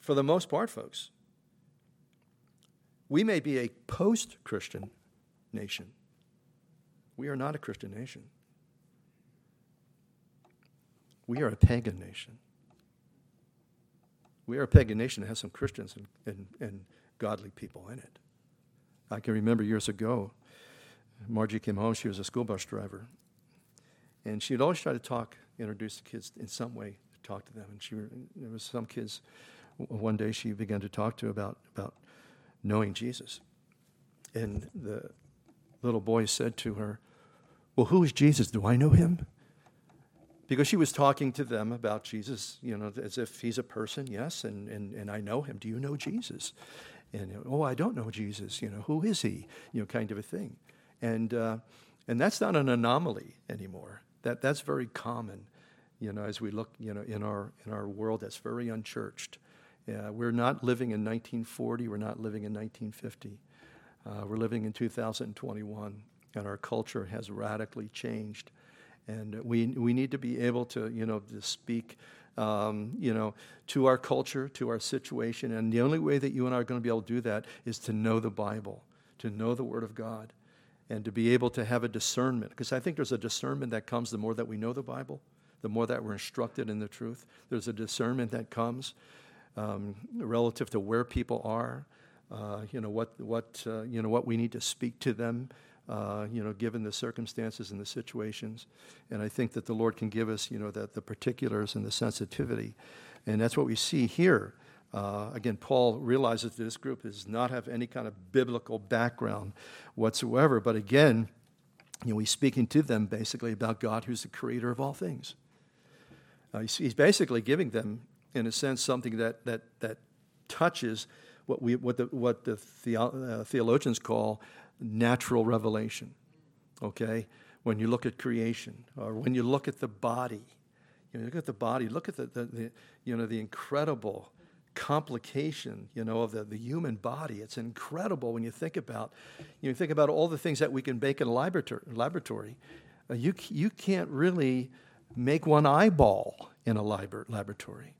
for the most part, folks, we may be a post Christian nation. We are not a Christian nation. We are a pagan nation. We are a pagan nation that has some Christians and, and, and godly people in it. I can remember years ago, Margie came home, she was a school bus driver, and she'd always try to talk, introduce the kids in some way, talk to them. And she, there was some kids, one day she began to talk to about, about knowing Jesus. And the, little boy said to her, Well, who is Jesus? Do I know him? Because she was talking to them about Jesus, you know, as if he's a person, yes, and, and, and I know him. Do you know Jesus? And, oh, I don't know Jesus. You know, who is he? You know, kind of a thing. And, uh, and that's not an anomaly anymore. That, that's very common, you know, as we look, you know, in our, in our world that's very unchurched. Uh, we're not living in 1940. We're not living in 1950. Uh, we're living in 2021, and our culture has radically changed. And we, we need to be able to, you know, to speak, um, you know, to our culture, to our situation. And the only way that you and I are going to be able to do that is to know the Bible, to know the Word of God, and to be able to have a discernment. Because I think there's a discernment that comes the more that we know the Bible, the more that we're instructed in the truth. There's a discernment that comes um, relative to where people are, you know what what uh, you know what we need to speak to them. Uh, you know, given the circumstances and the situations, and I think that the Lord can give us, you know, the, the particulars and the sensitivity, and that's what we see here. Uh, again, Paul realizes that this group does not have any kind of biblical background whatsoever. But again, you know, he's speaking to them basically about God, who's the creator of all things. Uh, he's, he's, basically giving them, in a sense, something that that that touches what, we, what the, what the, the uh, theologians call natural revelation. Okay? When you look at creation, or when you look at the body, you know, look at the body, look at the, the, the, you know, the incredible complication, you know, of the, the human body. It's incredible when you think about, you know, think about all the things that we can make in a laboratory. laboratory. Uh, you, you can't really make one eyeball in a laboratory.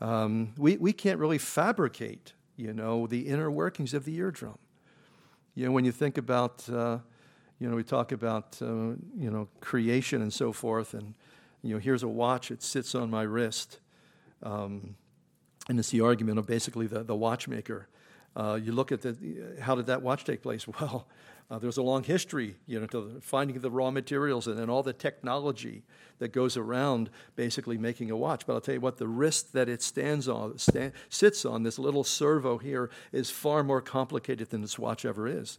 Um, we, we can't really fabricate you know, the inner workings of the eardrum. You know, when you think about, uh, you know, we talk about, uh, you know, creation and so forth, and, you know, here's a watch, it sits on my wrist. Um, and it's the argument of basically the, the watchmaker. Uh, you look at the, how did that watch take place? Well, uh, there's a long history, you know, to finding the raw materials and then all the technology that goes around basically making a watch. But I'll tell you what, the wrist that it stands on, stand, sits on, this little servo here, is far more complicated than this watch ever is.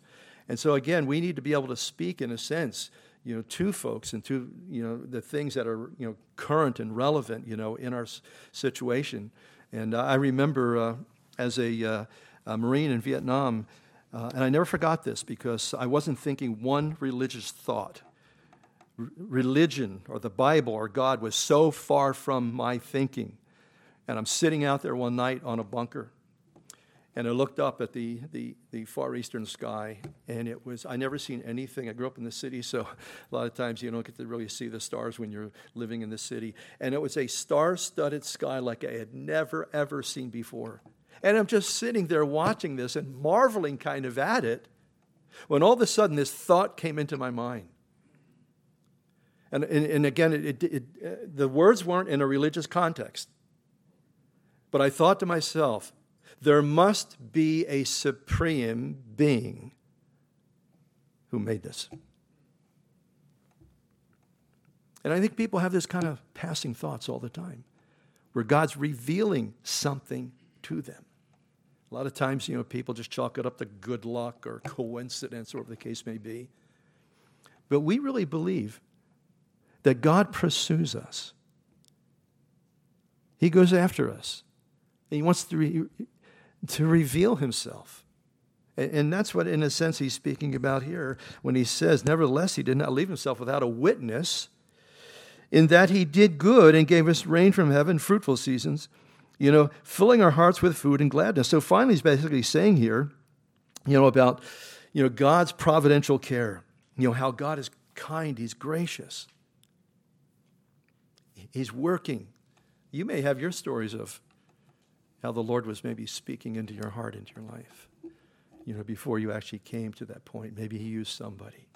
And so again, we need to be able to speak in a sense, you know, to folks and to you know the things that are you know current and relevant, you know, in our situation. And uh, I remember uh, as a, uh, a Marine in Vietnam. Uh, and I never forgot this because I wasn't thinking one religious thought. R- religion or the Bible or God was so far from my thinking. And I'm sitting out there one night on a bunker, and I looked up at the, the, the far eastern sky, and it was, I never seen anything. I grew up in the city, so a lot of times you don't get to really see the stars when you're living in the city. And it was a star studded sky like I had never, ever seen before. And I'm just sitting there watching this and marveling kind of at it when all of a sudden this thought came into my mind. And, and, and again, it, it, it, uh, the words weren't in a religious context. But I thought to myself, there must be a supreme being who made this. And I think people have this kind of passing thoughts all the time, where God's revealing something to them. A lot of times, you know, people just chalk it up to good luck or coincidence, or whatever the case may be. But we really believe that God pursues us. He goes after us. He wants to, re- to reveal himself. And, and that's what, in a sense, he's speaking about here when he says, Nevertheless, he did not leave himself without a witness, in that he did good and gave us rain from heaven, fruitful seasons, you know, filling our hearts with food and gladness. So finally, he's basically saying here, you know, about, you know, God's providential care, you know, how God is kind, he's gracious. He's working. You may have your stories of how the Lord was maybe speaking into your heart, into your life, you know, before you actually came to that point. Maybe He used somebody,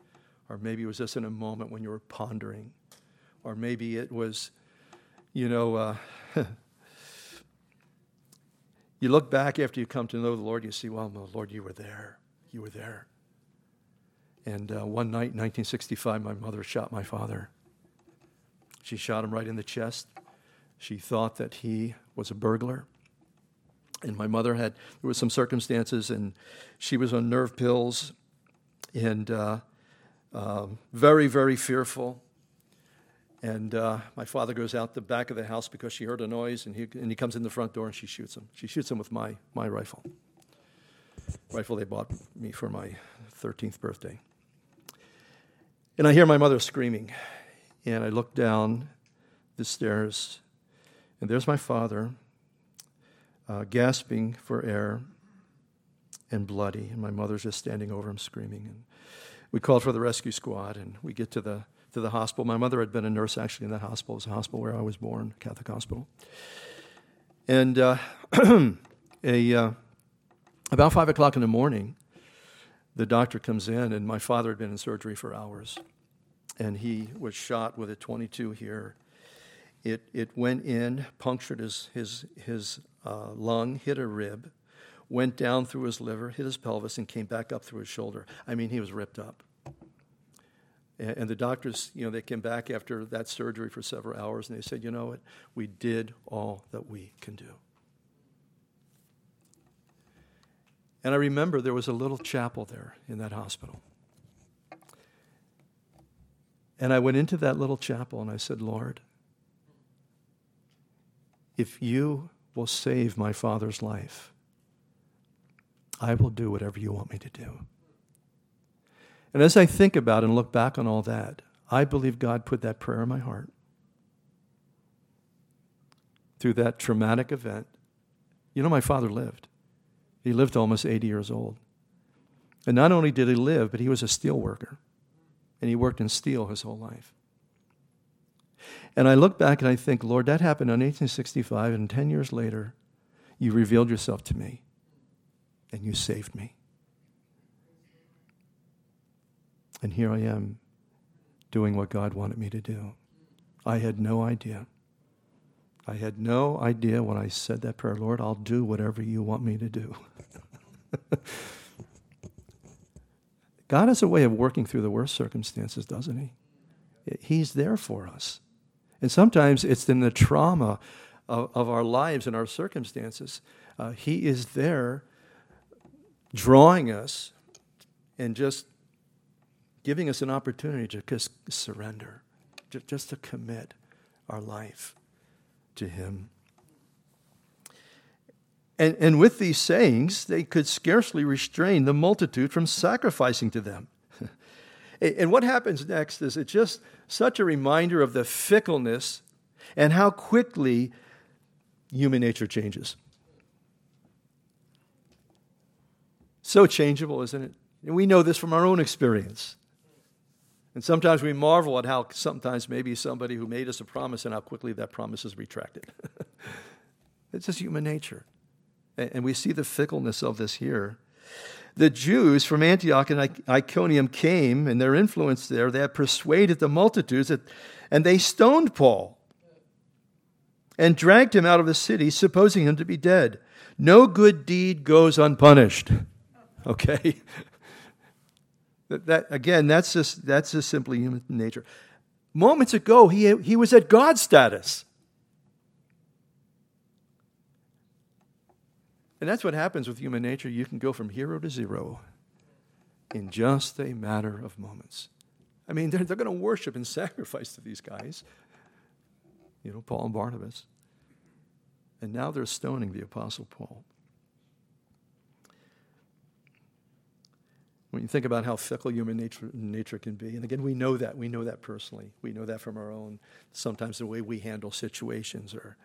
or maybe it was just in a moment when you were pondering, or maybe it was, you know, uh, you look back after you come to know the Lord, you see, well, Lord, you were there. You were there. And uh, one night in 1965, my mother shot my father. She shot him right in the chest. She thought that he was a burglar. And my mother had, there was some circumstances, and she was on nerve pills and uh, uh, very, very fearful. And uh, my father goes out the back of the house because she heard a noise, and he, and he comes in the front door and she shoots him. She shoots him with my, my rifle. Rifle they bought me for my 13th birthday. And I hear my mother screaming. And I look down the stairs, and there's my father, uh, gasping for air and bloody. And my mother's just standing over him screaming. And we called for the rescue squad, and we get to the, to the hospital. My mother had been a nurse actually in that hospital. It was a hospital where I was born, Catholic hospital. And uh, a, uh, about 5 o'clock in the morning, the doctor comes in, and my father had been in surgery for hours and he was shot with a 22 here. It, it went in, punctured his, his, his uh, lung, hit a rib, went down through his liver, hit his pelvis, and came back up through his shoulder. I mean, he was ripped up. And, and the doctors, you know, they came back after that surgery for several hours and they said, you know what, we did all that we can do. And I remember there was a little chapel there in that hospital. And I went into that little chapel and I said, Lord, if you will save my father's life, I will do whatever you want me to do. And as I think about and look back on all that, I believe God put that prayer in my heart. Through that traumatic event, you know, my father lived. He lived almost 80 years old. And not only did he live, but he was a steel worker and he worked in steel his whole life. And I look back and I think, Lord, that happened in 1865, and 10 years later, you revealed yourself to me and you saved me. And here I am doing what God wanted me to do. I had no idea. I had no idea when I said that prayer, Lord, I'll do whatever you want me to do. God has a way of working through the worst circumstances, doesn't He? He's there for us. And sometimes it's in the trauma of, of our lives and our circumstances. Uh, he is there drawing us and just giving us an opportunity to just surrender, just, to commit our life to Him. And, and with these sayings, they could scarcely restrain the multitude from sacrificing to them. and what happens next is it's just such a reminder of the fickleness and how quickly human nature changes. So changeable, isn't it? And we know this from our own experience. And sometimes we marvel at how sometimes maybe somebody who made us a promise and how quickly that promise is retracted. it's just human nature. And we see the fickleness of this here. the Jews from Antioch and Iconium came, and their influence there, they had persuaded the multitudes, that, and they stoned Paul and dragged him out of the city, supposing him to be dead. No good deed goes unpunished. Okay? That, that, again, that's just, that's just simply human nature. Moments ago, he, he was at God's status. And that's what happens with human nature. You can go from hero to zero in just a matter of moments. I mean, they're, they're going to worship and sacrifice to these guys, you know, Paul and Barnabas. And now they're stoning the Apostle Paul. When you think about how fickle human nature, nature can be, and again, we know that. We know that personally. We know that from our own, sometimes the way we handle situations or,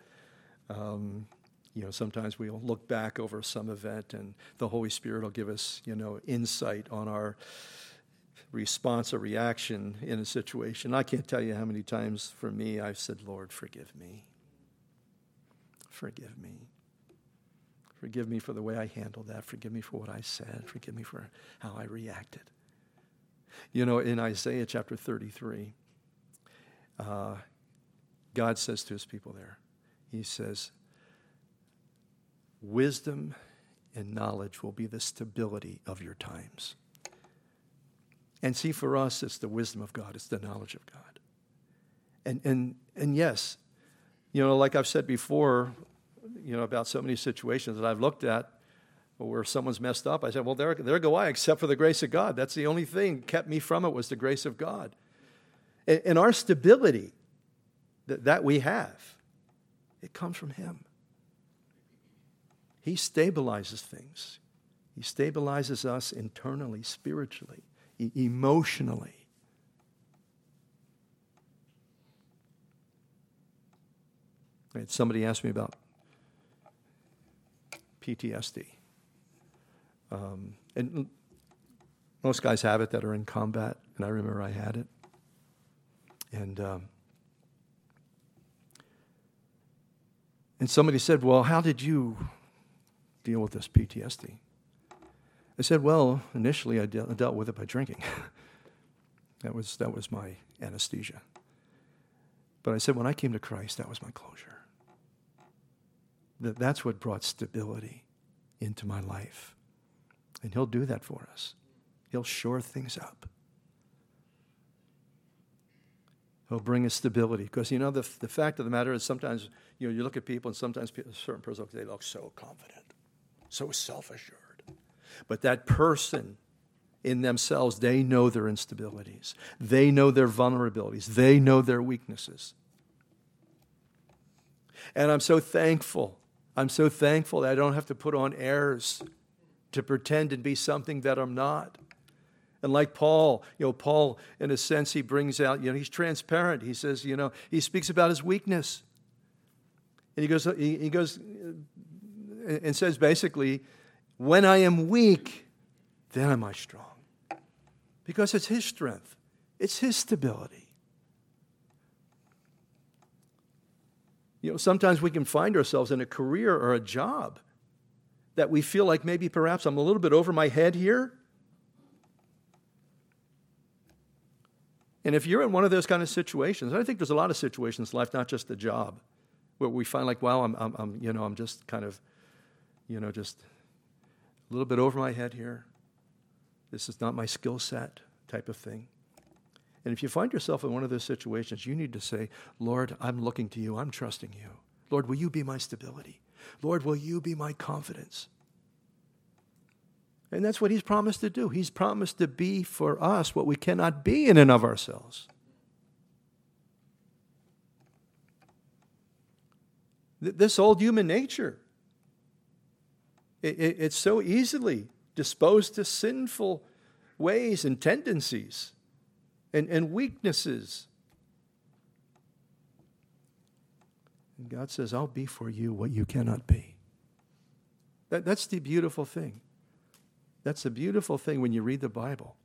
um, you know, sometimes we'll look back over some event and the Holy Spirit will give us, you know, insight on our response or reaction in a situation. I can't tell you how many times for me I've said, Lord, forgive me. Forgive me. Forgive me for the way I handled that. Forgive me for what I said. Forgive me for how I reacted. You know, in Isaiah chapter 33, uh, God says to his people there, He says, Wisdom and knowledge will be the stability of your times. And see, for us, it's the wisdom of God, it's the knowledge of God. And, and, and yes, you know, like I've said before, you know, about so many situations that I've looked at where someone's messed up, I said, well, there, there go I, except for the grace of God. That's the only thing kept me from it was the grace of God. And, and our stability that, that we have, it comes from Him. He stabilizes things. He stabilizes us internally, spiritually, e- emotionally. Somebody asked me about PTSD. Um, and most guys have it that are in combat, and I remember I had it. And um, and somebody said, "Well, how did you deal with this PTSD?" I said, "Well, initially I, de- I dealt with it by drinking. that was that was my anesthesia. But I said, when I came to Christ, that was my closure." That that's what brought stability into my life. And He'll do that for us. He'll shore things up. He'll bring us stability. Because, you know, the, the fact of the matter is sometimes, you know, you look at people and sometimes people, certain persons, they look so confident, so self-assured. But that person in themselves, they know their instabilities. They know their vulnerabilities. They know their weaknesses. And I'm so thankful I'm so thankful that I don't have to put on airs to pretend and be something that I'm not. And like Paul, you know, Paul, in a sense, he brings out, you know, he's transparent. He says, you know, he speaks about his weakness. And he goes, he, goes uh, and says basically, when I am weak, then am I strong. Because it's his strength, it's his stability. You know, sometimes we can find ourselves in a career or a job that we feel like maybe perhaps I'm a little bit over my head here. And if you're in one of those kind of situations, I think there's a lot of situations in life, not just the job, where we find like, wow, I'm, I'm, I'm, you know, I'm just kind of, you know, just a little bit over my head here. This is not my skill set type of thing. And if you find yourself in one of those situations, you need to say, Lord, I'm looking to you. I'm trusting you. Lord, will you be my stability? Lord, will you be my confidence? And that's what he's promised to do. He's promised to be for us what we cannot be in and of ourselves. This old human nature, it, it, it's so easily disposed to sinful ways and tendencies and, and weaknesses. And God says, I'll be for you what you cannot be. That, that's the beautiful thing. That's the beautiful thing when you read the Bible.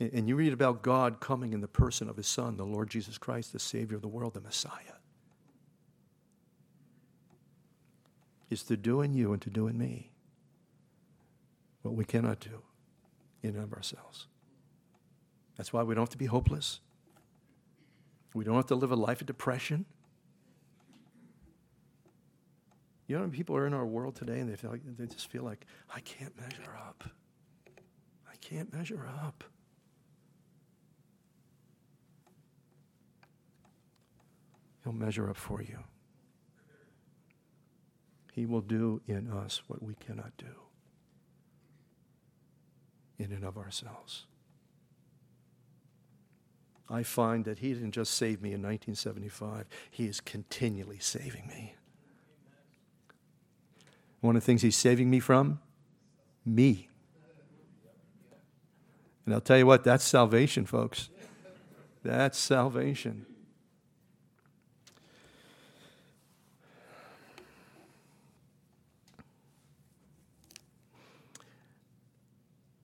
And, and you read about God coming in the person of his Son, the Lord Jesus Christ, the Savior of the world, the Messiah. Is to do in you and to do in me what we cannot do in and of ourselves. That's why we don't have to be hopeless. We don't have to live a life of depression. You know, people are in our world today and they feel like they just feel like I can't measure up. I can't measure up. He'll measure up for you. He will do in us what we cannot do in and of ourselves. I find that He didn't just save me in 1975, He is continually saving me. One of the things He's saving me from? Me. And I'll tell you what, that's salvation, folks. That's salvation.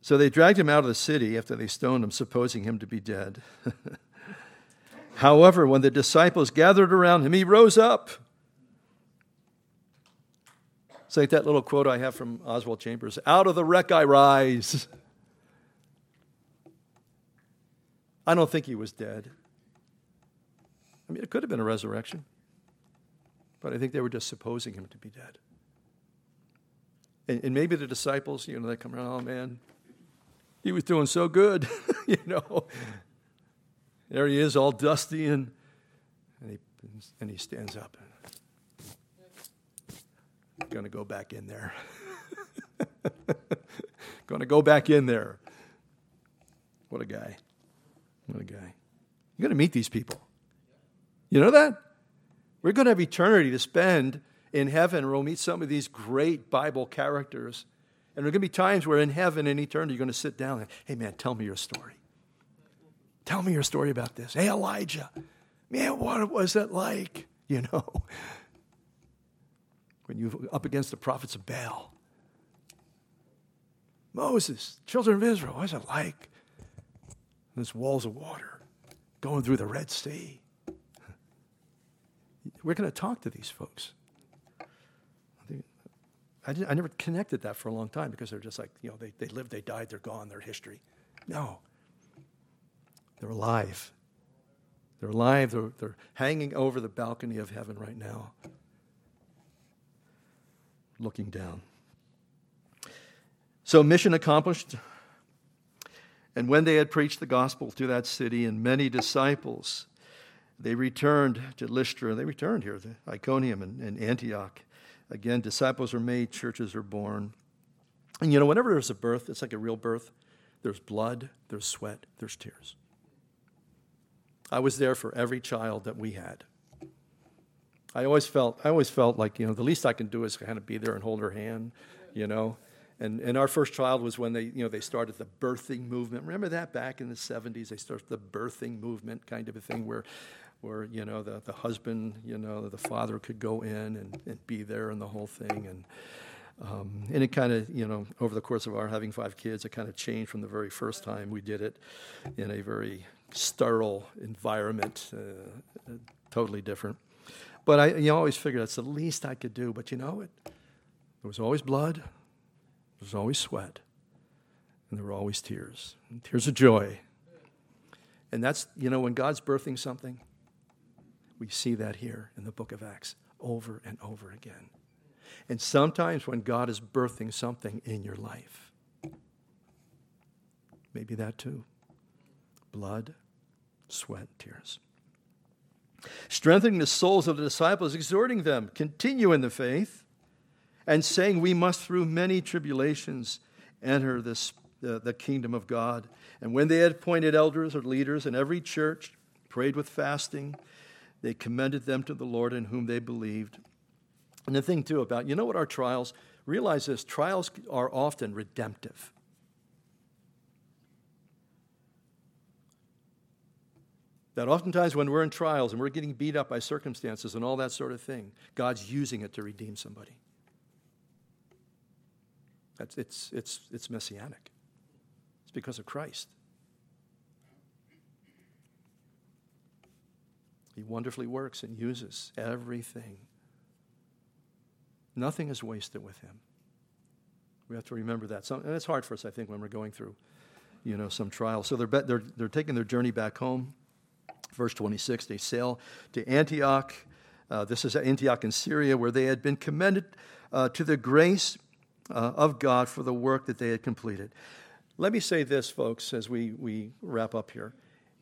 So they dragged him out of the city after they stoned him, supposing him to be dead. However, when the disciples gathered around him, he rose up. It's like that little quote I have from Oswald Chambers Out of the wreck I rise. I don't think he was dead. I mean, it could have been a resurrection, but I think they were just supposing him to be dead. And, and maybe the disciples, you know, they come around, oh man, he was doing so good, you know. There he is, all dusty, and, and, he, and he stands up. Going to go back in there. Going to go back in there. What a guy. What a guy. You're going to meet these people. You know that? We're going to have eternity to spend in heaven. We'll meet some of these great Bible characters and there are going to be times where in heaven, in eternity, you're going to sit down and, hey, man, tell me your story. Tell me your story about this. Hey, Elijah, man, what was it like? You know, when you're up against the prophets of Baal. Moses, children of Israel, what was it like? There's walls of water going through the Red Sea. We're going to talk to these folks. I, I never connected that for a long time because they're just like, you know, they, they lived, they died, they're gone, they're history. No. They're alive. They're alive. They're, they're hanging over the balcony of heaven right now, looking down. So, mission accomplished. And when they had preached the gospel to that city and many disciples, they returned to Lystra. They returned here to Iconium and, and Antioch. Again, disciples are made, churches are born. And you know, whenever there's a birth, it's like a real birth. There's blood, there's sweat, there's tears. I was there for every child that we had. I always felt, I always felt like, you know, the least I can do is kind of be there and hold her hand, you know. And, and our first child was when they, you know, they started the birthing movement. Remember that back in the 70s? They started the birthing movement kind of a thing where where you know the, the husband, you know, the father could go in and, and be there and the whole thing. And um, and it kind of, you know, over the course of our having five kids, it kind of changed from the very first time we did it in a very sterile environment, uh, totally different. But I you always figured that's the least I could do. But you know, it, there was always blood, there was always sweat, and there were always tears, tears of joy. And that's, you know, when God's birthing something, we see that here in the book of Acts over and over again. And sometimes when God is birthing something in your life, maybe that too blood, sweat, tears. Strengthening the souls of the disciples, exhorting them, continue in the faith, and saying, We must through many tribulations enter this, uh, the kingdom of God. And when they had appointed elders or leaders in every church, prayed with fasting, they commended them to the Lord in whom they believed. And the thing, too, about, you know what our trials, realize this trials are often redemptive. That oftentimes when we're in trials and we're getting beat up by circumstances and all that sort of thing, God's using it to redeem somebody. That's, it's, it's, it's messianic. It's because of Christ. He wonderfully works and uses everything. Nothing is wasted with him. We have to remember that. Some, and it's hard for us, I think, when we're going through, you know, some trials. So they're, they're, they're taking their journey back home. Verse 26, they sail to Antioch. Uh, this is Antioch in Syria, where they had been commended uh, to the grace uh, of God for the work that they had completed. Let me say this, folks, as we, we wrap up here.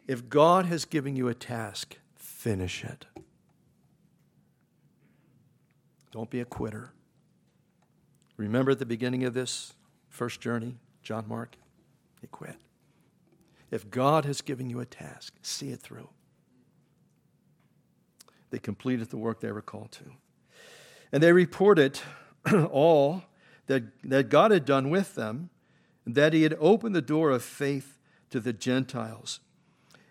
If God has given you a task, finish it. Don't be a quitter. Remember at the beginning of this first journey, John Mark? He quit. If God has given you a task, see it through. They completed the work they were called to. And they reported all that, that God had done with them, that He had opened the door of faith to the Gentiles.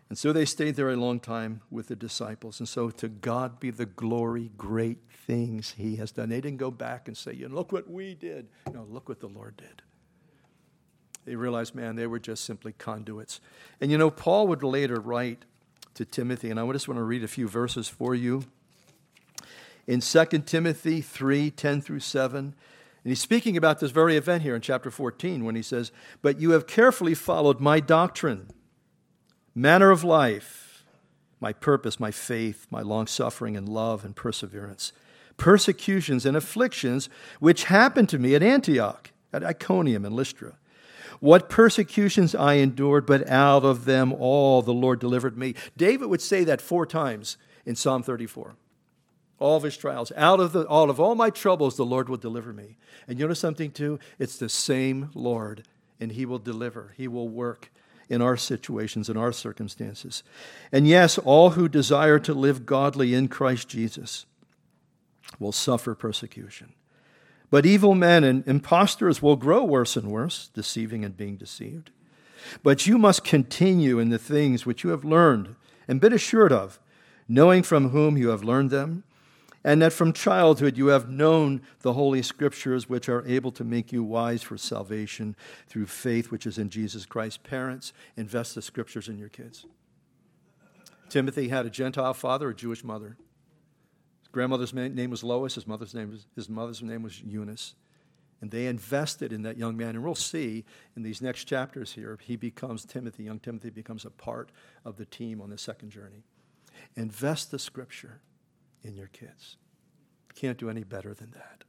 And so they stayed there a long time with the disciples. And so to God be the glory, great things He has done. They didn't go back and say, you know, look what we did. No, look what the Lord did. They realized, man, they were just simply conduits. And you know, Paul would later write to Timothy, and I just want to read a few verses for you. In 2 Timothy 3 10 through 7, and he's speaking about this very event here in chapter 14 when he says, But you have carefully followed my doctrine, manner of life, my purpose, my faith, my long suffering and love and perseverance, persecutions and afflictions which happened to me at Antioch, at Iconium and Lystra what persecutions I endured, but out of them all the Lord delivered me. David would say that four times in Psalm 34. All of his trials, out of the, all of all my troubles, the Lord will deliver me. And you know something too? It's the same Lord, and He will deliver. He will work in our situations, in our circumstances. And yes, all who desire to live godly in Christ Jesus will suffer persecution. But evil men and impostors will grow worse and worse, deceiving and being deceived. But you must continue in the things which you have learned and been assured of, knowing from whom you have learned them, and that from childhood you have known the Holy Scriptures, which are able to make you wise for salvation through faith which is in Jesus Christ. Parents, invest the Scriptures in your kids. Timothy had a Gentile father, a Jewish mother His grandmother's name was Lois, his mother's name was, his mother's name was Eunice. And they invested in that young man. And we'll see in these next chapters here, he becomes Timothy. Young Timothy becomes a part of the team on the second journey. Invest the scripture in your kids. Can't do any better than that.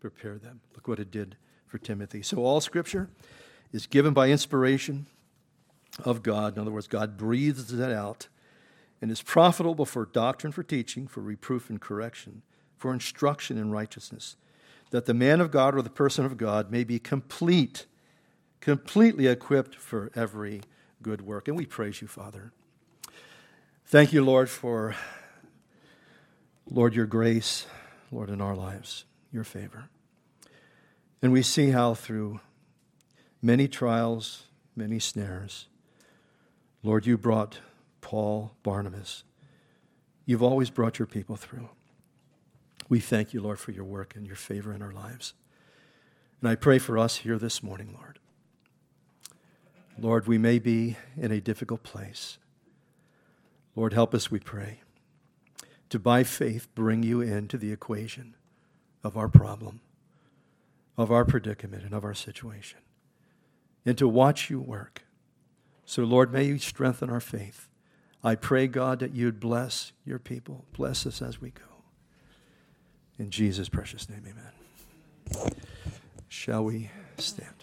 Prepare them. Look what it did for Timothy. So, all scripture is given by inspiration of God. In other words, God breathes it out and is profitable for doctrine, for teaching, for reproof and correction, for instruction in righteousness, that the man of God or the person of God may be complete, completely equipped for every good work. And we praise you, Father. Thank you, Lord, for, Lord, your grace, Lord, in our lives, your favor. And we see how through many trials, many snares, Lord, you brought Paul, Barnabas. You've always brought your people through. We thank you, Lord, for your work and your favor in our lives. And I pray for us here this morning, Lord. Lord, we may be in a difficult place. Lord, help us, we pray, to by faith bring you into the equation of our problem, of our predicament, and of our situation, and to watch you work. So, Lord, may you strengthen our faith. I pray, God, that you'd bless your people. Bless us as we go. In Jesus' precious name, amen. Shall we stand?